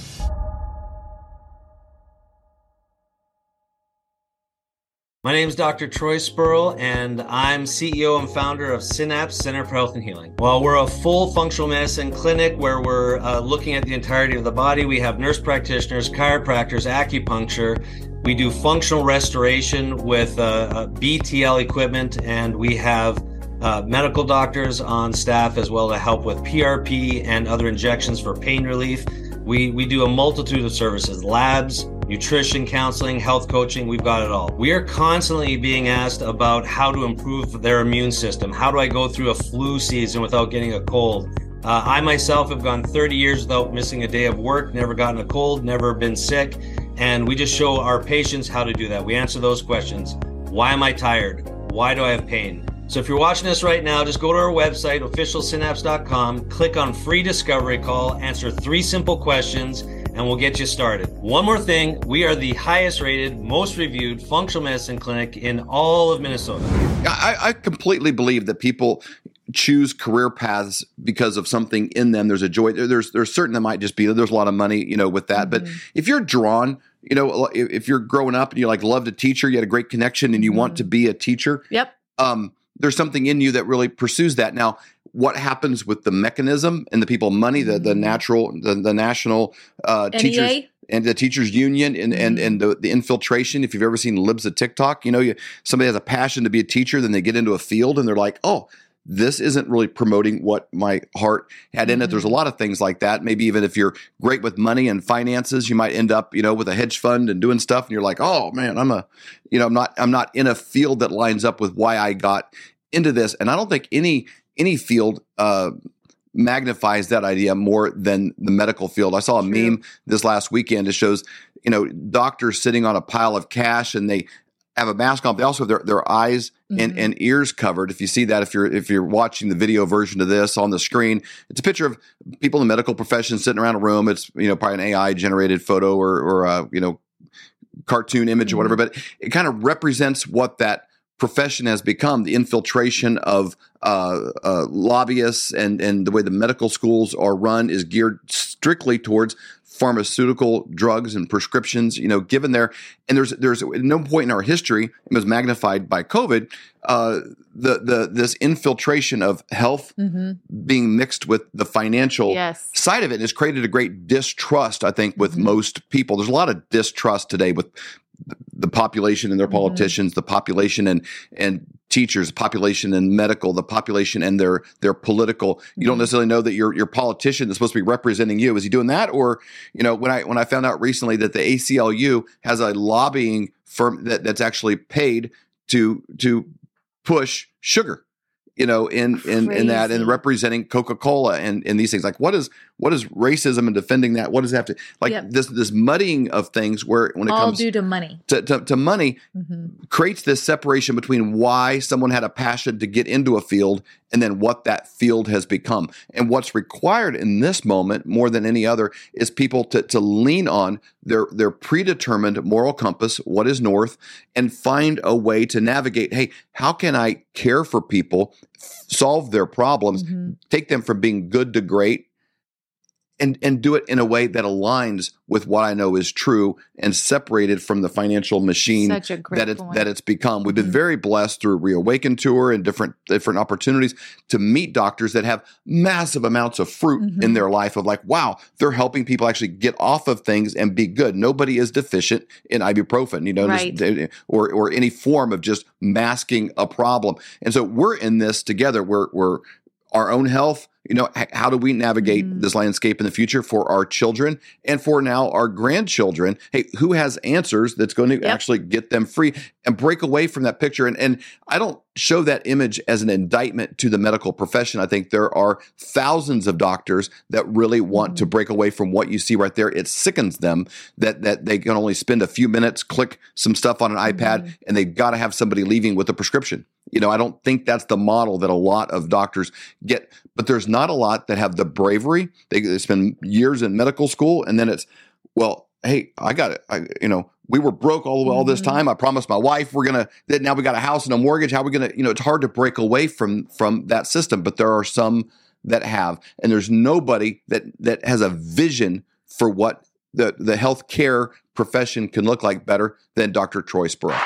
My name is Dr. Troy Spurrill, and I'm CEO and founder of Synapse Center for Health and Healing. While we're a full functional medicine clinic where we're uh, looking at the entirety of the body, we have nurse practitioners, chiropractors, acupuncture. We do functional restoration with uh, uh, BTL equipment, and we have uh, medical doctors on staff as well to help with PRP and other injections for pain relief. We, we do a multitude of services, labs, nutrition counseling, health coaching, we've got it all. We are constantly being asked about how to improve their immune system. How do I go through a flu season without getting a cold? Uh, I myself have gone 30 years without missing a day of work, never gotten a cold, never been sick. And we just show our patients how to do that. We answer those questions. Why am I tired? Why do I have pain? So if you're watching this right now, just go to our website, officialsynapse.com, click on free discovery call, answer three simple questions, and we'll get you started. One more thing we are the highest rated, most reviewed functional medicine clinic in all of Minnesota. I, I completely believe that people choose career paths because of something in them. There's a joy. There's there's certain that might just be there's a lot of money, you know, with that. Mm-hmm. But if you're drawn, you know, if you're growing up and you like loved a teacher, you had a great connection, and you mm-hmm. want to be a teacher. Yep. Um, there's something in you that really pursues that. Now, what happens with the mechanism and the people money, the the mm-hmm. natural, the, the national uh, teachers and the teachers union and and mm-hmm. and the, the infiltration. If you've ever seen libs of TikTok, you know, you, somebody has a passion to be a teacher, then they get into a field and they're like, oh. This isn't really promoting what my heart had in it. There's a mm-hmm. lot of things like that. Maybe even if you're great with money and finances, you might end up, you know, with a hedge fund and doing stuff, and you're like, oh man, I'm a, you know, I'm not, I'm not in a field that lines up with why I got into this. And I don't think any any field uh, magnifies that idea more than the medical field. I saw a meme this last weekend. It shows, you know, doctors sitting on a pile of cash and they have a mask on. They also have their, their eyes mm-hmm. and, and ears covered. If you see that, if you're if you're watching the video version of this on the screen, it's a picture of people in the medical profession sitting around a room. It's you know probably an AI generated photo or or a, you know cartoon image mm-hmm. or whatever, but it kind of represents what that profession has become the infiltration of uh, uh, lobbyists and and the way the medical schools are run is geared strictly towards pharmaceutical drugs and prescriptions, you know, given there, and there's there's at no point in our history, it was magnified by COVID, uh, the the this infiltration of health mm-hmm. being mixed with the financial yes. side of it has created a great distrust, I think, with mm-hmm. most people. There's a lot of distrust today with the population and their mm-hmm. politicians, mm-hmm. the population and and teachers, population and medical, the population and their their political. You mm-hmm. don't necessarily know that your your politician is supposed to be representing you. Is he doing that? Or, you know, when I when I found out recently that the ACLU has a lobbying firm that, that's actually paid to to push sugar you know, in in in that and representing Coca Cola and and these things. Like, what is what is racism and defending that? What does it have to like yep. this this muddying of things where when it all comes due to money to to, to money mm-hmm. creates this separation between why someone had a passion to get into a field and then what that field has become. And what's required in this moment more than any other is people to to lean on their their predetermined moral compass, what is north, and find a way to navigate. Hey, how can I care for people? solve their problems, mm-hmm. take them from being good to great, and and do it in a way that aligns with what I know is true and separated from the financial machine that it's that it's become. We've been mm-hmm. very blessed through Reawaken Tour and different different opportunities to meet doctors that have massive amounts of fruit mm-hmm. in their life of like, wow, they're helping people actually get off of things and be good. Nobody is deficient in ibuprofen, you know, right. just, or or any form of just masking a problem. And so we're in this together. We're we're our own health you know how do we navigate mm. this landscape in the future for our children and for now our grandchildren hey who has answers that's going to yep. actually get them free and break away from that picture and and i don't show that image as an indictment to the medical profession i think there are thousands of doctors that really want mm. to break away from what you see right there it sickens them that that they can only spend a few minutes click some stuff on an mm. ipad mm-hmm. and they've got to have somebody leaving with a prescription you know, I don't think that's the model that a lot of doctors get, but there's not a lot that have the bravery. They, they spend years in medical school and then it's, well, hey, I got it. I, you know, we were broke all all this mm-hmm. time. I promised my wife we're gonna that now we got a house and a mortgage. How are we gonna, you know, it's hard to break away from from that system, but there are some that have, and there's nobody that that has a vision for what the the healthcare profession can look like better than Dr. Troy Spurrill.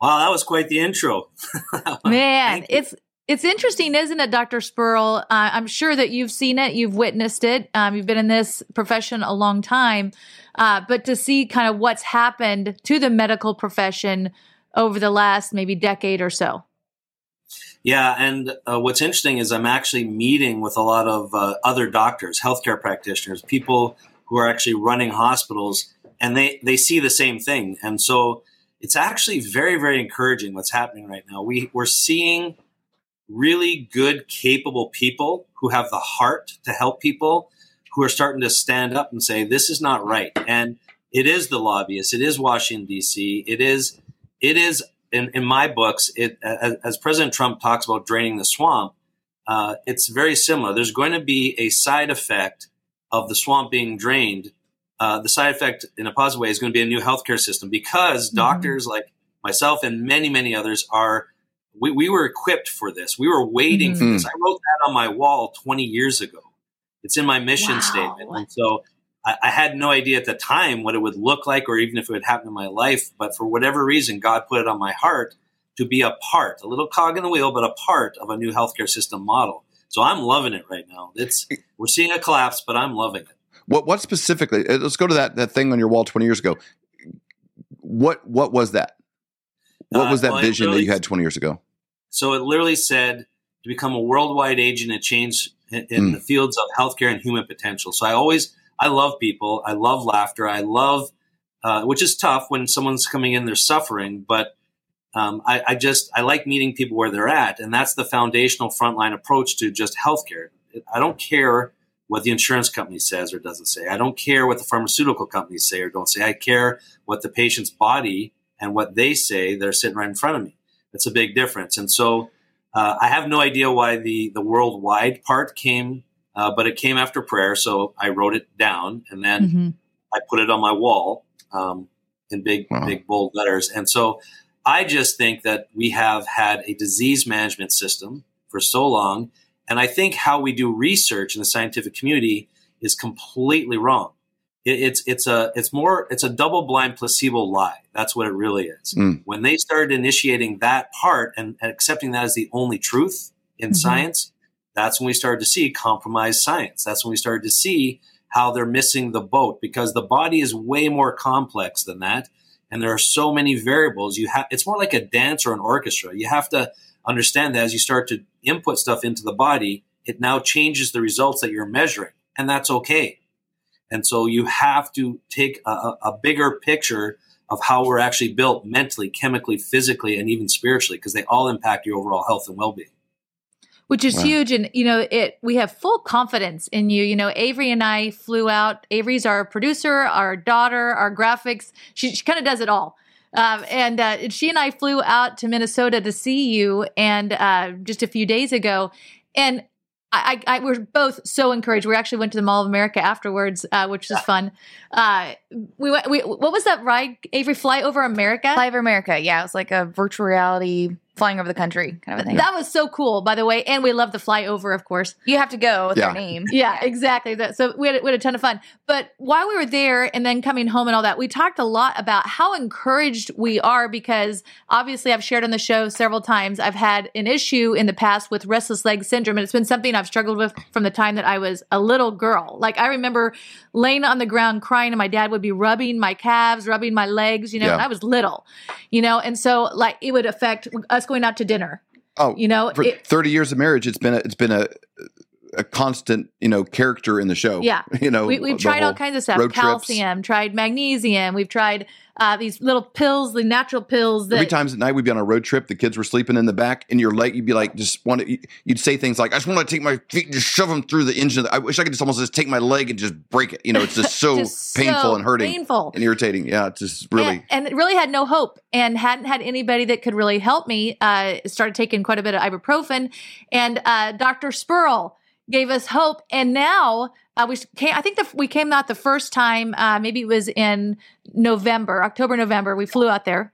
Wow, that was quite the intro. [laughs] Man, it's it's interesting, isn't it, Dr. Spurrill? Uh, I'm sure that you've seen it, you've witnessed it, um, you've been in this profession a long time, uh, but to see kind of what's happened to the medical profession over the last maybe decade or so. Yeah, and uh, what's interesting is I'm actually meeting with a lot of uh, other doctors, healthcare practitioners, people who are actually running hospitals, and they they see the same thing, and so it's actually very, very encouraging what's happening right now. We, we're seeing really good, capable people who have the heart to help people who are starting to stand up and say, this is not right. And it is the lobbyists. It is Washington, D.C. It is, it is in, in my books, it, as, as President Trump talks about draining the swamp, uh, it's very similar. There's going to be a side effect of the swamp being drained uh, the side effect in a positive way is going to be a new healthcare system because mm-hmm. doctors like myself and many, many others are. We, we were equipped for this. We were waiting mm-hmm. for this. I wrote that on my wall 20 years ago. It's in my mission wow. statement. And so I, I, had no idea at the time what it would look like or even if it would happen in my life. But for whatever reason, God put it on my heart to be a part, a little cog in the wheel, but a part of a new healthcare system model. So I'm loving it right now. It's we're seeing a collapse, but I'm loving it. What what specifically? Uh, let's go to that that thing on your wall twenty years ago. What what was that? What was that uh, well, vision that you had twenty years ago? So it literally said to become a worldwide agent of change in, in mm. the fields of healthcare and human potential. So I always I love people. I love laughter. I love uh, which is tough when someone's coming in, they're suffering, but um, I, I, just I like meeting people where they're at, and that's the foundational frontline approach to just healthcare. I don't care what the insurance company says or doesn't say. I don't care what the pharmaceutical companies say or don't say. I care what the patient's body and what they say they're sitting right in front of me. That's a big difference. And so uh, I have no idea why the, the worldwide part came, uh, but it came after prayer. So I wrote it down and then mm-hmm. I put it on my wall um, in big, wow. big, bold letters. And so I just think that we have had a disease management system for so long And I think how we do research in the scientific community is completely wrong. It, it's it's a it's more it's a double blind placebo lie. That's what it really is. Mm. When they started initiating that part and, and, accepting that as the only truth in mm-hmm. science, that's when we started to see compromised science. That's when we started to see how they're missing the boat because the body is way more complex than that and there are so many variables you have it's more like a dance or an orchestra you have to understand that as you start to input stuff into the body it now changes the results that you're measuring and that's okay and so you have to take a, a bigger picture of how we're actually built mentally chemically physically and even spiritually because they all impact your overall health and well-being which is wow. huge. And you know, it we have full confidence in you. You know, Avery and I flew out. Avery's our producer, our daughter, our graphics. She, she kind of does it all. Um, and uh, she and I flew out to Minnesota to see you, and uh, just a few days ago, and I, I, we're both so encouraged. We actually went to the Mall of America afterwards, uh, which was fun. Uh, we went. We, what was that ride? Avery fly over America. Fly over America. Yeah, it was like a virtual reality flying over the country kind of a thing. That was so cool, by the way. And we love the flyover, of course. You have to go with yeah. their name. [laughs] Yeah, exactly. So we had, we had a ton of fun. But while we were there and then coming home and all that, we talked a lot about how encouraged we are because obviously I've shared on the show several times. I've had an issue in the past with restless leg syndrome, and it's been something I've struggled with from the time that I was a little girl. Like I remember laying on the ground crying, and my dad would be rubbing my calves, rubbing my legs, you know, yeah. I was little, you know, and so like it would affect us going out to dinner. Oh, you know, for it, thirty years of marriage, it's been a, it's been a a constant, you know, character in the show. Yeah, [laughs] you know, we, have tried all kinds of stuff. Calcium, trips. tried magnesium. We've tried uh, these little pills, the natural pills. That, Every times at night we'd be on a road trip, the kids were sleeping in the back, and your leg, you'd be like, just want to, you'd say things like, "I just want to take my feet and just shove them through the engine." I wish I could just almost just take my leg and just break it. You know, it's just [laughs] so just painful so and hurting, painful and irritating. Yeah, it's just really, and, and, it really had no hope, and hadn't had anybody that could really help me. Uh, started taking quite a bit of ibuprofen, and uh, Dr. Spurrill gave us hope. And now uh, we came, I think the, we came out the first time, uh, maybe it was in November, October, November. We flew out there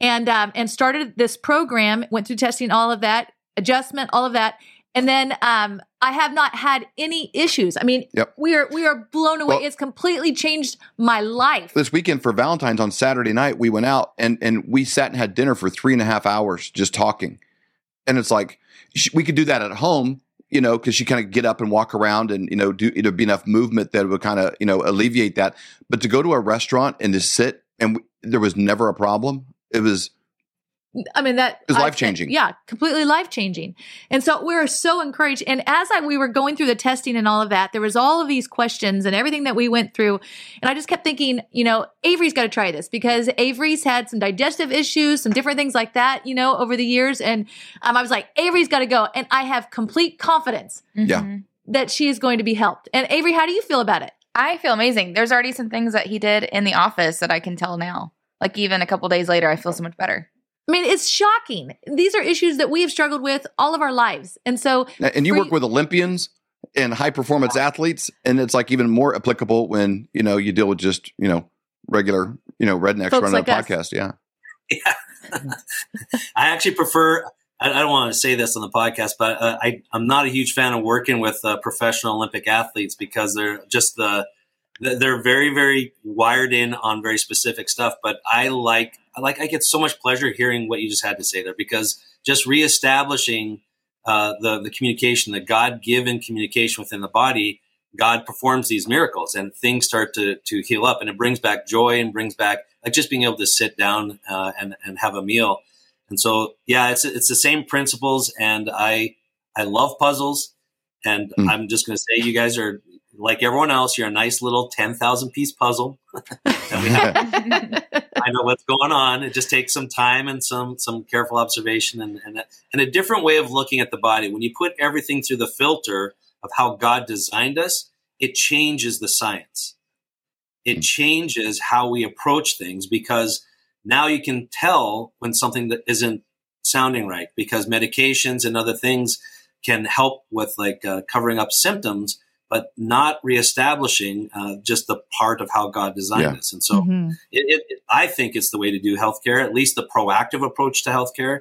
and, um, and started this program, went through testing, all of that, adjustment, all of that. And then um, I have not had any issues. I mean, yep. we are we are blown away. Well, it's completely changed my life. This weekend for Valentine's on Saturday night, we went out and and we sat and had dinner for three and a half hours just talking. And it's like we could do that at home, you know, because she kind of get up and walk around and, you know, do, you know, be enough movement that would kind of, you know, alleviate that. But to go to a restaurant and to sit and there was never a problem. It was, I mean that is life changing. Yeah, completely life changing. And so we were so encouraged. And as I, we were going through the testing and all of that, there was all of these questions and everything that we went through. And I just kept thinking, you know, Avery's got to try this because Avery's had some digestive issues, some different things like that, you know, over the years. And um, I was like, Avery's got to go. And I have complete confidence. Yeah. That she is going to be helped. And Avery, how do you feel about it? I feel amazing. There's already some things that he did in the office that I can tell now. Like even a couple days later, I feel so much better. I mean, it's shocking. These are issues that we have struggled with all of our lives. And so And you work with Olympians and high performance athletes, and it's like even more applicable when, you know, you deal with just, you know, regular, you know, rednecks running like a podcast. Yeah. Yeah. [laughs] I actually prefer I, don't want to say this on the podcast, but uh, I, I'm not a huge fan of working with uh, professional Olympic athletes because they're just the they're very very wired in on very specific stuff. But I like like I get so much pleasure hearing what you just had to say there because just reestablishing uh, the the communication, the God given communication within the body, God performs these miracles and things start to to heal up, and it brings back joy and brings back like just being able to sit down uh, and and have a meal. And so, yeah, it's it's the same principles, and I I love puzzles, and mm. I'm just going to say you guys are like everyone else, you're a nice little 10,000 piece puzzle. [laughs] I [laughs] know what's going on. It just takes some time and some, some careful observation and, and, and a different way of looking at the body. When you put everything through the filter of how God designed us, it changes the science. It changes how we approach things because now you can tell when something that isn't sounding right because medications and other things can help with like uh, covering up symptoms but not reestablishing uh, just the part of how God designed yeah. us. And so mm-hmm. it, it, I think it's the way to do healthcare, at least the proactive approach to healthcare.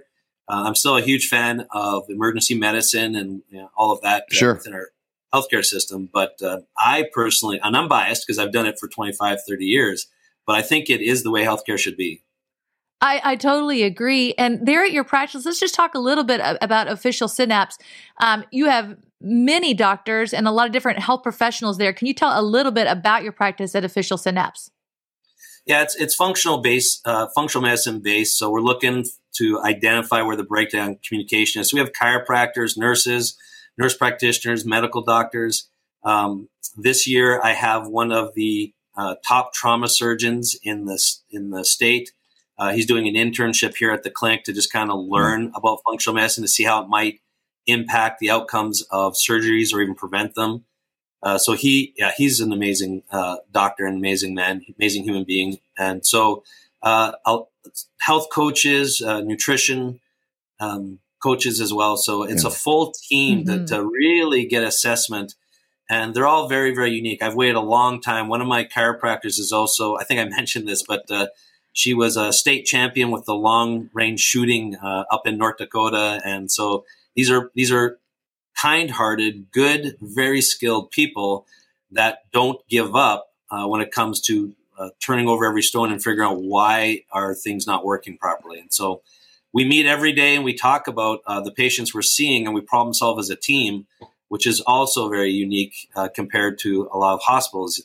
uh, I'm still a huge fan of emergency medicine and you know, all of that uh, sure. within our healthcare system. But uh, I personally, and I'm biased because I've done it for 25, 30 years, but I think it is the way healthcare should be. I, I totally agree. And there at your practice, let's just talk a little bit about official synapse. Um, you have many doctors and a lot of different health professionals there. Can you tell a little bit about your practice at official synapse? Yeah, it's it's functional based, uh, functional medicine based. So we're looking to identify where the breakdown communication is. So we have chiropractors, nurses, nurse practitioners, medical doctors. Um, this year, I have one of the uh, top trauma surgeons in the in the state. Uh, he's doing an internship here at the clinic to just kind of learn mm-hmm. about functional medicine to see how it might impact the outcomes of surgeries or even prevent them. Uh, so he, yeah, he's an amazing uh, doctor, and amazing man, amazing human being. And so, uh, health coaches, uh, nutrition um, coaches as well. So it's yeah. a full team mm-hmm. to, to really get assessment. And they're all very, very unique. I've waited a long time. One of my chiropractors is also, I think I [laughs] mentioned this, but uh, she was a state champion with the long range shooting uh, up in North Dakota. And so these are these are kind-hearted, good, very skilled people that don't give up uh, when it comes to uh, turning over every stone and figuring out why are things not working properly. And so we meet every day and we talk about uh, the patients we're seeing and we problem solve as a team, which is also very unique uh, compared to a lot of hospitals.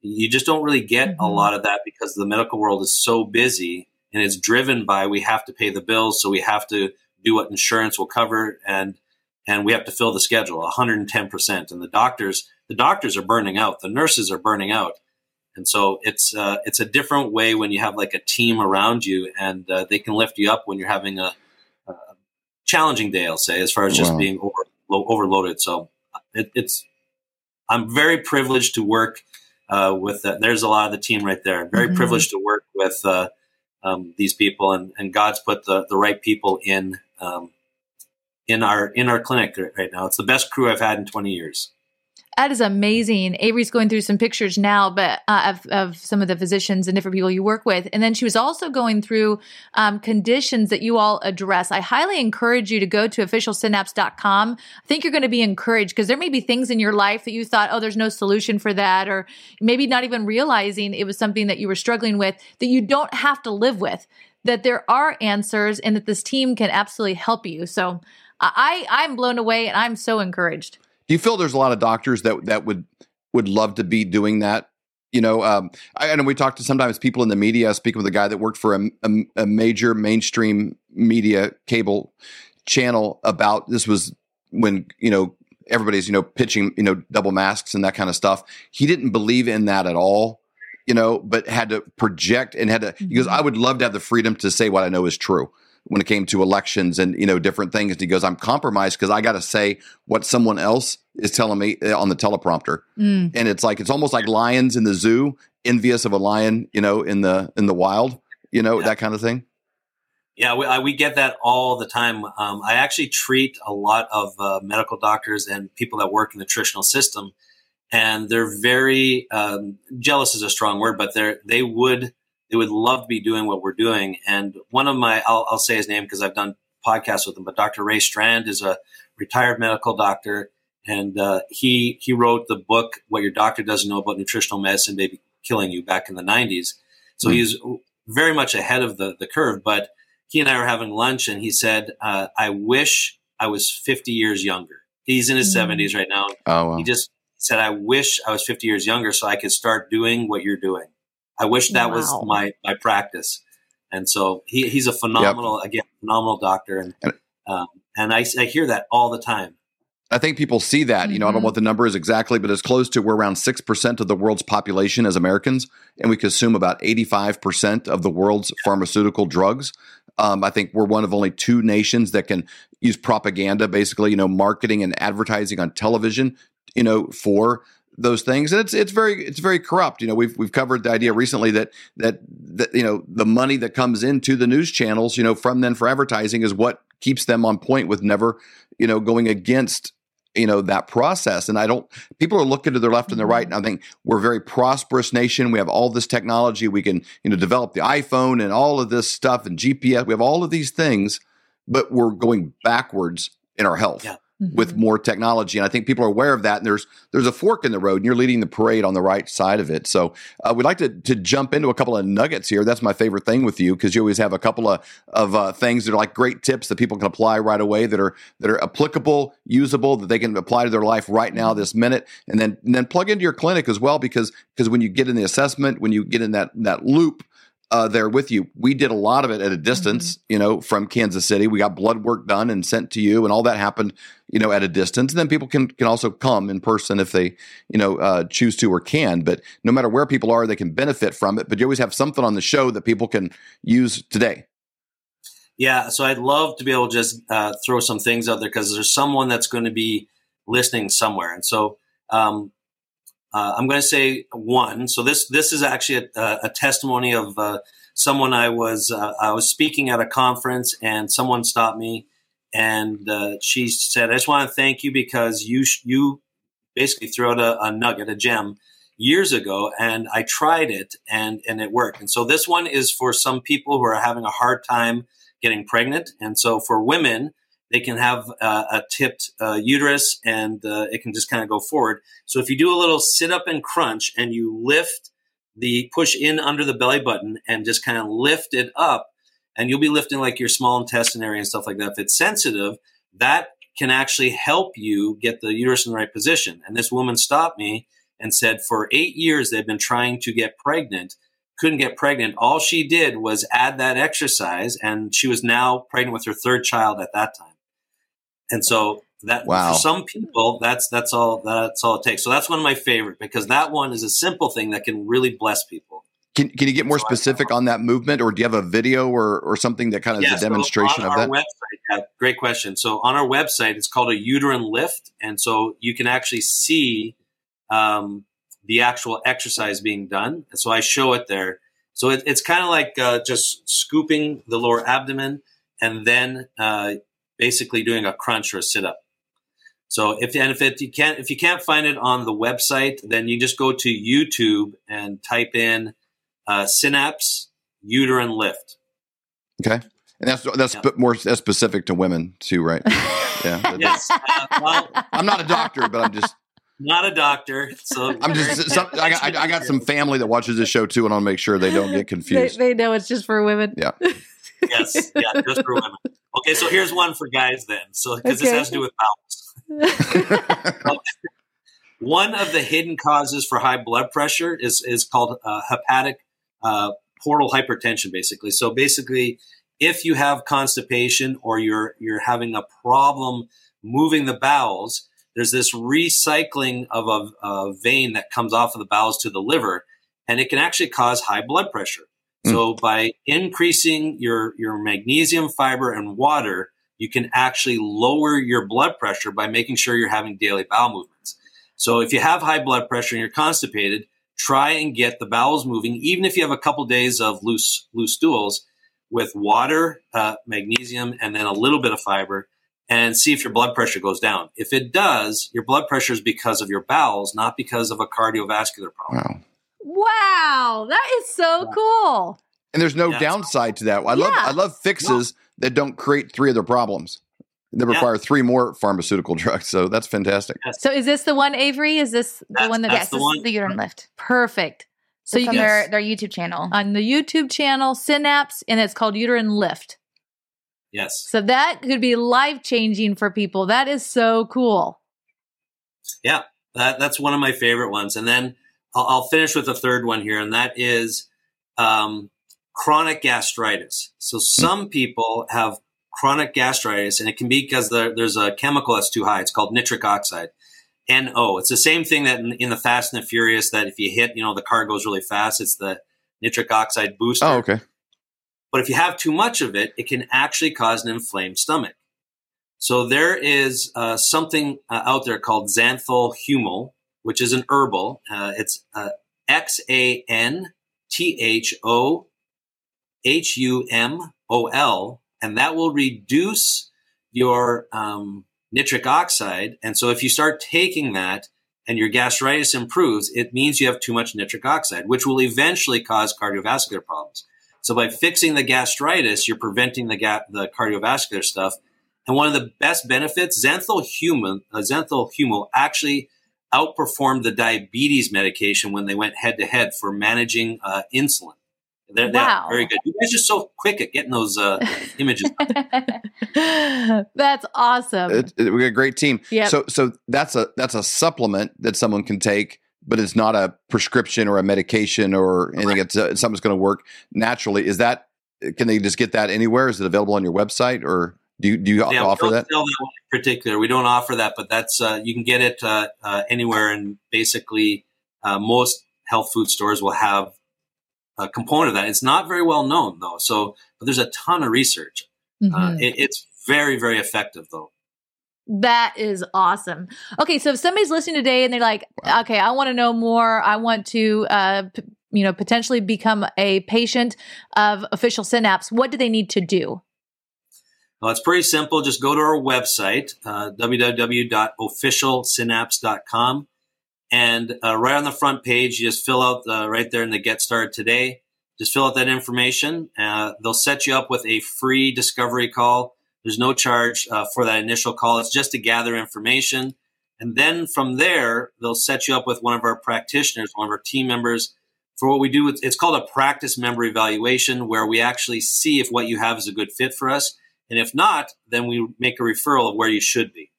You just don't really get mm-hmm. a lot of that because the medical world is so busy and it's driven by we have to pay the bills, so we have to do what insurance will cover and and we have to fill the schedule 110% and the doctors the doctors are burning out. The nurses are burning out. And so it's uh, it's a different way when you have like a team around you and uh, they can lift you up when you're having a, a challenging day i'll say as far as just wow. being over, lo- overloaded. So it, it's i'm very privileged to work uh, with there's a lot of the team right there. Very mm-hmm. privileged to work with uh, um, these people and, and god's put the, the right people in um, in our in our clinic right now. It's the best crew I've had in 20 years. That is amazing. Avery's going through some pictures now, but uh, of, of some of the physicians and different people you work with, and then she was also going through um, conditions that you all address. I highly encourage you to go to officialsynapse.com. I think you're going to be encouraged because there may be things in your life that you thought, oh, there's no solution for that, or maybe not even realizing it was something that you were struggling with that you don't have to live with. That there are answers, and that this team can absolutely help you. So I I'm blown away and I'm so encouraged. Do you feel there's a lot of doctors that that would would love to be doing that? You know, um, I, I know we talk to sometimes people in the media. Speaking with a guy that worked for a, a, a major mainstream media cable channel about this was when you know everybody's you know pitching you know double masks and that kind of stuff. He didn't believe in that at all you know, but had to project and had to, mm-hmm. he goes, I would love to have the freedom to say what I know is true when it came to elections and you know different things. And he goes, "I'm compromised because I got to say what someone else is telling me uh, on the teleprompter." Mm. And it's like it's almost like lions in the zoo, envious of a lion, you know, in the in the wild, you know, yeah. that kind of thing. Yeah, we, I, we get that all the time. Um, I actually treat a lot of uh, medical doctors and people that work in the nutritional system, and they're very um, jealous is a strong word, but they they would they would love to be doing what we're doing. And one of my, I'll, I'll say his name because I've done podcasts with him, but Dr. Ray Strand is a retired medical doctor. And uh, he he wrote the book "What Your Doctor Doesn't Know About Nutritional Medicine May Be Killing You" back in the '90s. So mm-hmm. he's very much ahead of the the curve. But he and I were having lunch, and he said, uh, "I wish I was 50 years younger." He's in his mm-hmm. 70s right now. Oh, wow. He just said, "I wish I was 50 years younger so I could start doing what you're doing." I wish that wow. was my my practice. And so he, he's a phenomenal, yep. again, phenomenal doctor, and um, and I, I hear that all the time. I think people see that. Mm-hmm. You know, I don't know mm-hmm. what the number is exactly, but it's close to we're around six percent of the world's population as Americans, and we consume about eighty-five percent of the world's pharmaceutical drugs. Um, I think we're one of only two nations that can use propaganda, basically, you know, marketing and advertising on television, you know, for those things. And it's it's very it's very corrupt. You know we've we've covered the idea recently that that that you know the money that comes into the news channels you know from them for advertising is what keeps them on point with never you know going against you know that process. And i don't people are looking to their left and their right mm-hmm. and i think we're a very prosperous nation. We have all this technology. We can you know develop the iphone and all of this stuff and gps we have all of these things but we're going backwards in our health. Yeah mm-hmm. with more technology. And I think people are aware of that. And there's there's a fork in the road, and you're leading the parade on the right side of it. So uh, we'd like to to jump into a couple of nuggets here. That's my favorite thing with you because you always have a couple of of uh, things that are like great tips that people can apply right away that are that are applicable, usable, that they can apply to their life right now, this minute, and then and then plug into your clinic as well because because when you get in the assessment, when you get in that that loop uh, there with you. We did a lot of it at a distance, mm-hmm. you know, from Kansas City. We got blood work done and sent to you, and all that happened, you know, at a distance. And then people can can also come in person if they, you know, uh, choose to or can. But no matter where people are, they can benefit from it. But you always have something on the show that people can use today. Yeah, so I'd love to be able to just uh, throw some things out there because there's someone that's going to be listening somewhere, and so um, uh, I'm going to say one. So this this is actually a, a testimony of uh, someone I was uh, I was speaking at a conference and someone stopped me and uh, she said, "I just want to thank you because you you basically threw out a, a, nugget, a gem." Years ago, and I tried it, and and it worked. And so this one is for some people who are having a hard time getting pregnant, and so for women, they can have uh, a tipped uh, uterus and uh, it can just kind of go forward. So if you do a little sit up and crunch and you lift the push in under the belly button and just kind of lift it up, and you'll be lifting like your small intestine area and stuff like that. If it's sensitive, that can actually help you get the uterus in the right position. And this woman stopped me and said, for eight years, they've been trying to get pregnant couldn't get pregnant. All she did was add that exercise, and she was now pregnant with her third child at that time. And so that wow. for some people, that's that's all that's all it takes. So that's one of my favorite because that one is a simple thing that can really bless people. Can, can you get more so specific on that movement, or do you have a video or, or something that kind of yeah, is a demonstration so of that? Website, yeah, great question. So on our website, it's called a uterine lift, and so you can actually see um, the actual exercise being done. And so I show it there. So it, it's kind of like uh, just scooping the lower abdomen and then uh, basically doing a crunch or a sit up. So if and if it, you can't if you can't find it on the website, then you just go to YouTube and type in uh, synapse uterine lift. Okay, and that's that's yeah. more that's specific to women too, right? [laughs] yeah. yes. Uh, well, [laughs] I'm not a doctor, but I'm just not a doctor. So [laughs] I'm just some, I, got, I got some family that watches this show too, and I'll make sure they don't get confused. They, they know it's just for women. Yeah. Yes, yeah, just for women. Okay, so here's one for guys then. So because okay. this has to do with bowels. [laughs] one of the hidden causes for high blood pressure is is called uh, hepatic uh, portal hypertension. Basically, so basically, if you have constipation or you're you're having a problem moving the bowels, there's this recycling of a, a vein that comes off of the bowels to the liver, and it can actually cause high blood pressure. Mm. So by increasing your, your magnesium, fiber, and water, you can actually lower your blood pressure by making sure you're having daily bowel movements. So if you have high blood pressure and you're constipated, try and get the bowels moving, even if you have a couple days of loose loose stools, with water, uh, magnesium, and then a little bit of fiber, and see if your blood pressure goes down. If it does, your blood pressure is because of your bowels, not because of a cardiovascular problem. Wow. Wow, that is so yeah. cool. And there's no yeah, downside to that. I yeah. love I love fixes that don't create three other problems. That require three more pharmaceutical [laughs] drugs. So that's fantastic. Yes. So is this the one, Avery? Is this that's, the one that yes, the, one. the uterine mm-hmm. lift? Perfect. So it's you on their, their YouTube channel. On the YouTube channel, Synapse, and it's called Uterine Lift. Yes. So that could be life changing for people. That is so cool. Yeah, that, that's one of my favorite ones. And then I'll, I'll finish with a third one here, and that is um, chronic gastritis. So some people have chronic gastritis, and it can be because there's a chemical that's too high. It's called nitric oxide. NO. It's the same thing that in, in, the Fast and the Furious that if you hit, you know, the car goes really fast. It's the nitric oxide booster. Oh, okay. But if you have too much of it, it can actually cause an inflamed stomach. So there is uh, something uh, out there called xanthol humol, which is an herbal. Uh, it's uh, X A N T H O H U M O L, and that will reduce your um, nitric oxide. And so if you start taking that and your gastritis improves, it means you have too much nitric oxide, which will eventually cause cardiovascular problems. So by fixing the gastritis, you're preventing the ga- the cardiovascular stuff. And one of the best benefits, xanthal uh, xanthal actually outperformed the diabetes medication when they went head to head for managing uh, insulin. They're, Wow. they're very good. You guys are so quick at getting those uh, [laughs] images. That's awesome. It, it- we got a great team. Yep. So so that's a that's a supplement that someone can take, but it's not a prescription or a medication or anything. It's, uh, it's something that's going to work naturally. Is that can they just get that anywhere? Is it available on your website or do you do you Yeah, offer that? sell that one in particular. We don't offer that, but that's uh, you can get it uh, uh, anywhere, and basically uh, most health food stores will have a component of that. It's not very well known though, so but there's a ton of research. Uh, Mhm. it, it's very very effective though. That is awesome. Okay, so if somebody's listening today and they're like, "Okay, I want to know more. I want to, uh, p- you know, potentially become a patient of Official Synapse," what do they need to do? Well, it's pretty simple. Just go to our website, uh, www.officialsynapse.com. And uh, right on the front page, you just fill out uh, right there in the Get Started Today. Just fill out that information. Uh, they'll set you up with a free discovery call. There's no charge uh, for that initial call. It's just to gather information. And then from there, they'll set you up with one of our practitioners, one of our team members. For what we do, it's called a practice member evaluation, where we actually see if what you have is a good fit for us. And if not, then we make a referral of where you should be.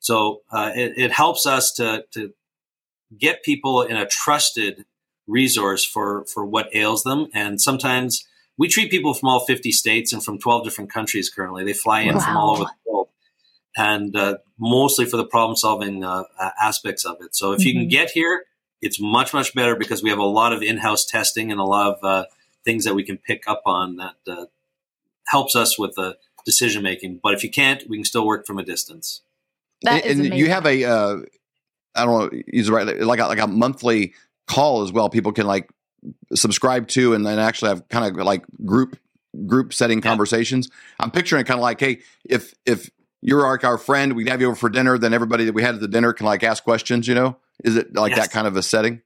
So uh, it, it helps us to, to get people in a trusted resource for, for what ails them. And sometimes we treat people from all 50 states and from 12 different countries currently. They fly in from all over the world and uh, mostly for the problem solving uh, aspects of it. So if you can Mhm. get here, it's much, much better because we have a lot of in house testing and a lot of uh, things that we can pick up on that uh, helps us with the decision making. But if you can't, we can still work from a distance. That is and amazing. you have a uh, I don't know, use the right like a, like a monthly call as well. People can like subscribe to and then actually have kind of like group group setting conversations. I'm picturing it kind of like, hey, if if you're like our friend, we'd have you over for dinner, then everybody that we had at the dinner can like ask questions. You know, is it like Yes. that kind of a setting?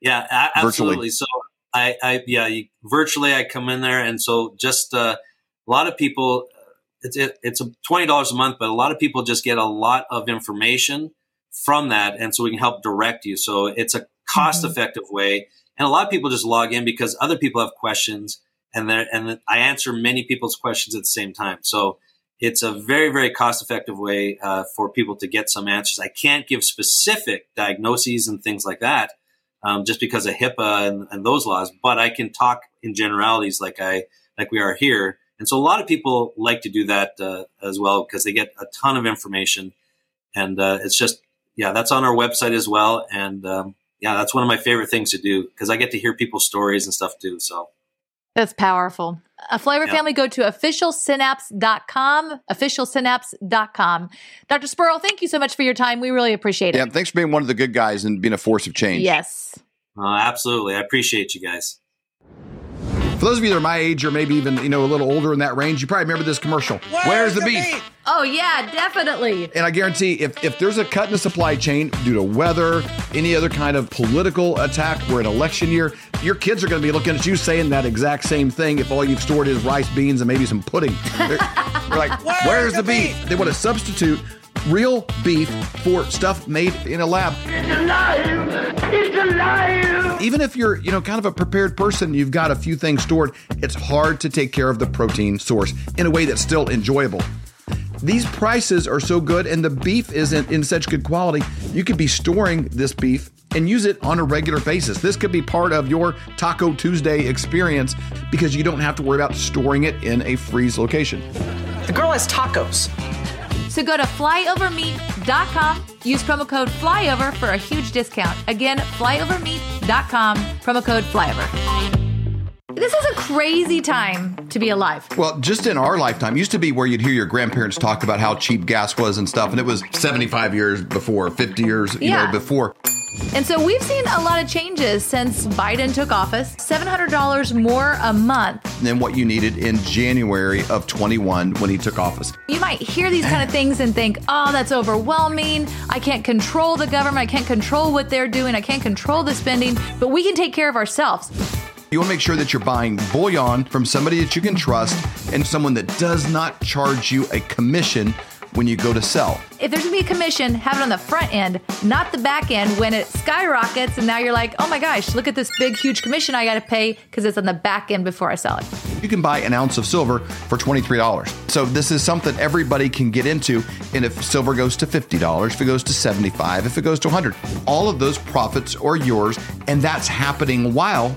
Yeah, a- Virtually. absolutely. So I, I yeah, you, virtually I come in there, and so just uh, a lot of people. It's it, it's a twenty dollars a month, but a lot of people just get a lot of information from that, and so we can help direct you. So it's a cost effective way, and a lot of people just log in because other people have questions, and there and I answer many people's questions at the same time. So it's a very very cost effective way uh, for people to get some answers. I can't give specific diagnoses and things like that um, just because of HIPAA and, and those laws. But I can talk in generalities like I like we are here, and so a lot of people like to do that uh, as well because they get a ton of information, and uh, it's just yeah, that's on our website as well, and um, yeah, that's one of my favorite things to do because I get to hear people's stories and stuff too. So That's powerful. A Flavor Yeah. family, go to officialsynapse.com, officialsynapse.com. Dr. Spurrill, thank you so much for your time. We really appreciate it. Yeah, thanks for being one of the good guys and being a force of change. Yes. uh, absolutely, I appreciate you guys. For those of you that are my age or maybe even you know a little older in that range, you probably remember this commercial. Where's, the, beef? Oh, yeah, definitely. And I guarantee if, if there's a cut in the supply chain due to weather, any other kind of political attack, we're in election year, your kids are going to be looking at you saying that exact same thing if all you've stored is rice, beans, and maybe some pudding. They're, they're like, [laughs] where's, the beef? They want to substitute real beef for stuff made in a lab. Even if you're, you know, kind of a prepared person, you've got a few things stored, it's hard to take care of the protein source in a way that's still enjoyable. These prices are so good and the beef isn't in such good quality, you could be storing this beef and use it on a regular basis. This could be part of your Taco Tuesday experience because you don't have to worry about storing it in a freeze location. The girl has tacos. So go to flyovermeat.com, use promo code flyover for a huge discount. Again, flyovermeat.com, promo code flyover. This is a crazy time to be alive. Well, just in our lifetime, used to be where you'd hear your grandparents talk about how cheap gas was and stuff, and it was 75 years before, 50 years, you Yeah. know, before. And so we've seen a lot of changes since Biden took office. $700 more a month. Than what you needed in January of 21 when he took office. You might hear these kind of things and think, oh, that's overwhelming. I can't control the government. I can't control what they're doing. I can't control the spending, but we can take care of ourselves. You want to make sure that you're buying bullion from somebody that you can trust and someone that does not charge you a commission when you go to sell. If there's gonna be a commission, have it on the front end, not the back end when it skyrockets and now you're like, oh my gosh, look at this big, huge commission I gotta pay because it's on the back end before I sell it. You can buy an ounce of silver for $23. So this is something everybody can get into. And if silver goes to $50, if it goes to 75, if it goes to 100, all of those profits are yours. And that's happening while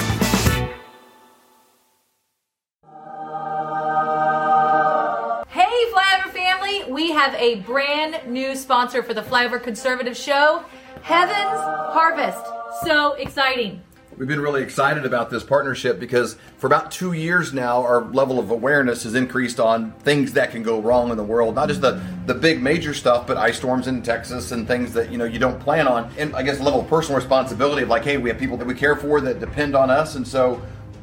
Have a brand new sponsor for the Flyover Conservative Show, Heaven's Harvest. So exciting. We've been really excited about this partnership because for about two years now, our level of awareness has increased on things that can go wrong in the world. Not just the, the big major stuff, but ice storms in Texas and things that you know you don't plan on. And I guess level of personal responsibility of like, hey, we have people that we care for that depend on us, and so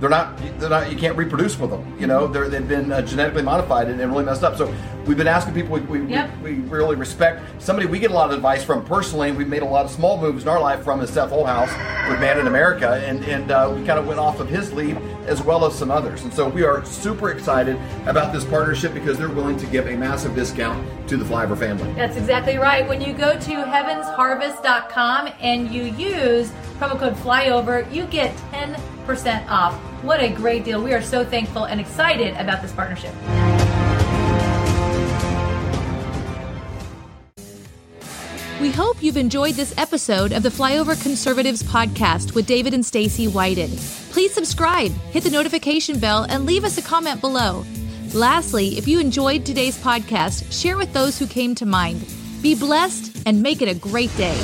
they're not they're not you can't reproduce with them you know? They're, they've been uh, genetically modified and, and, really messed up. So we've been asking people we, we, yep. we, we, really respect somebody we get a lot of advice from personally we've made a lot of small moves in our life from is seth Holthouse with man in america and, and uh, we kind of went off of his lead as well as some others. And so we are super excited about this partnership because they're willing to give a massive discount to the flyover family. That's exactly right. When you go to heavensharvest.com and you use promo code flyover you get 10% off what a great deal. We are so thankful and excited about this partnership. We hope you've enjoyed this episode of the Flyover Conservatives podcast with David and Stacy Whited. Please subscribe, hit the notification bell, and leave us a comment below. Lastly, if you enjoyed today's podcast, share with those who came to mind. Be blessed and make it a great day.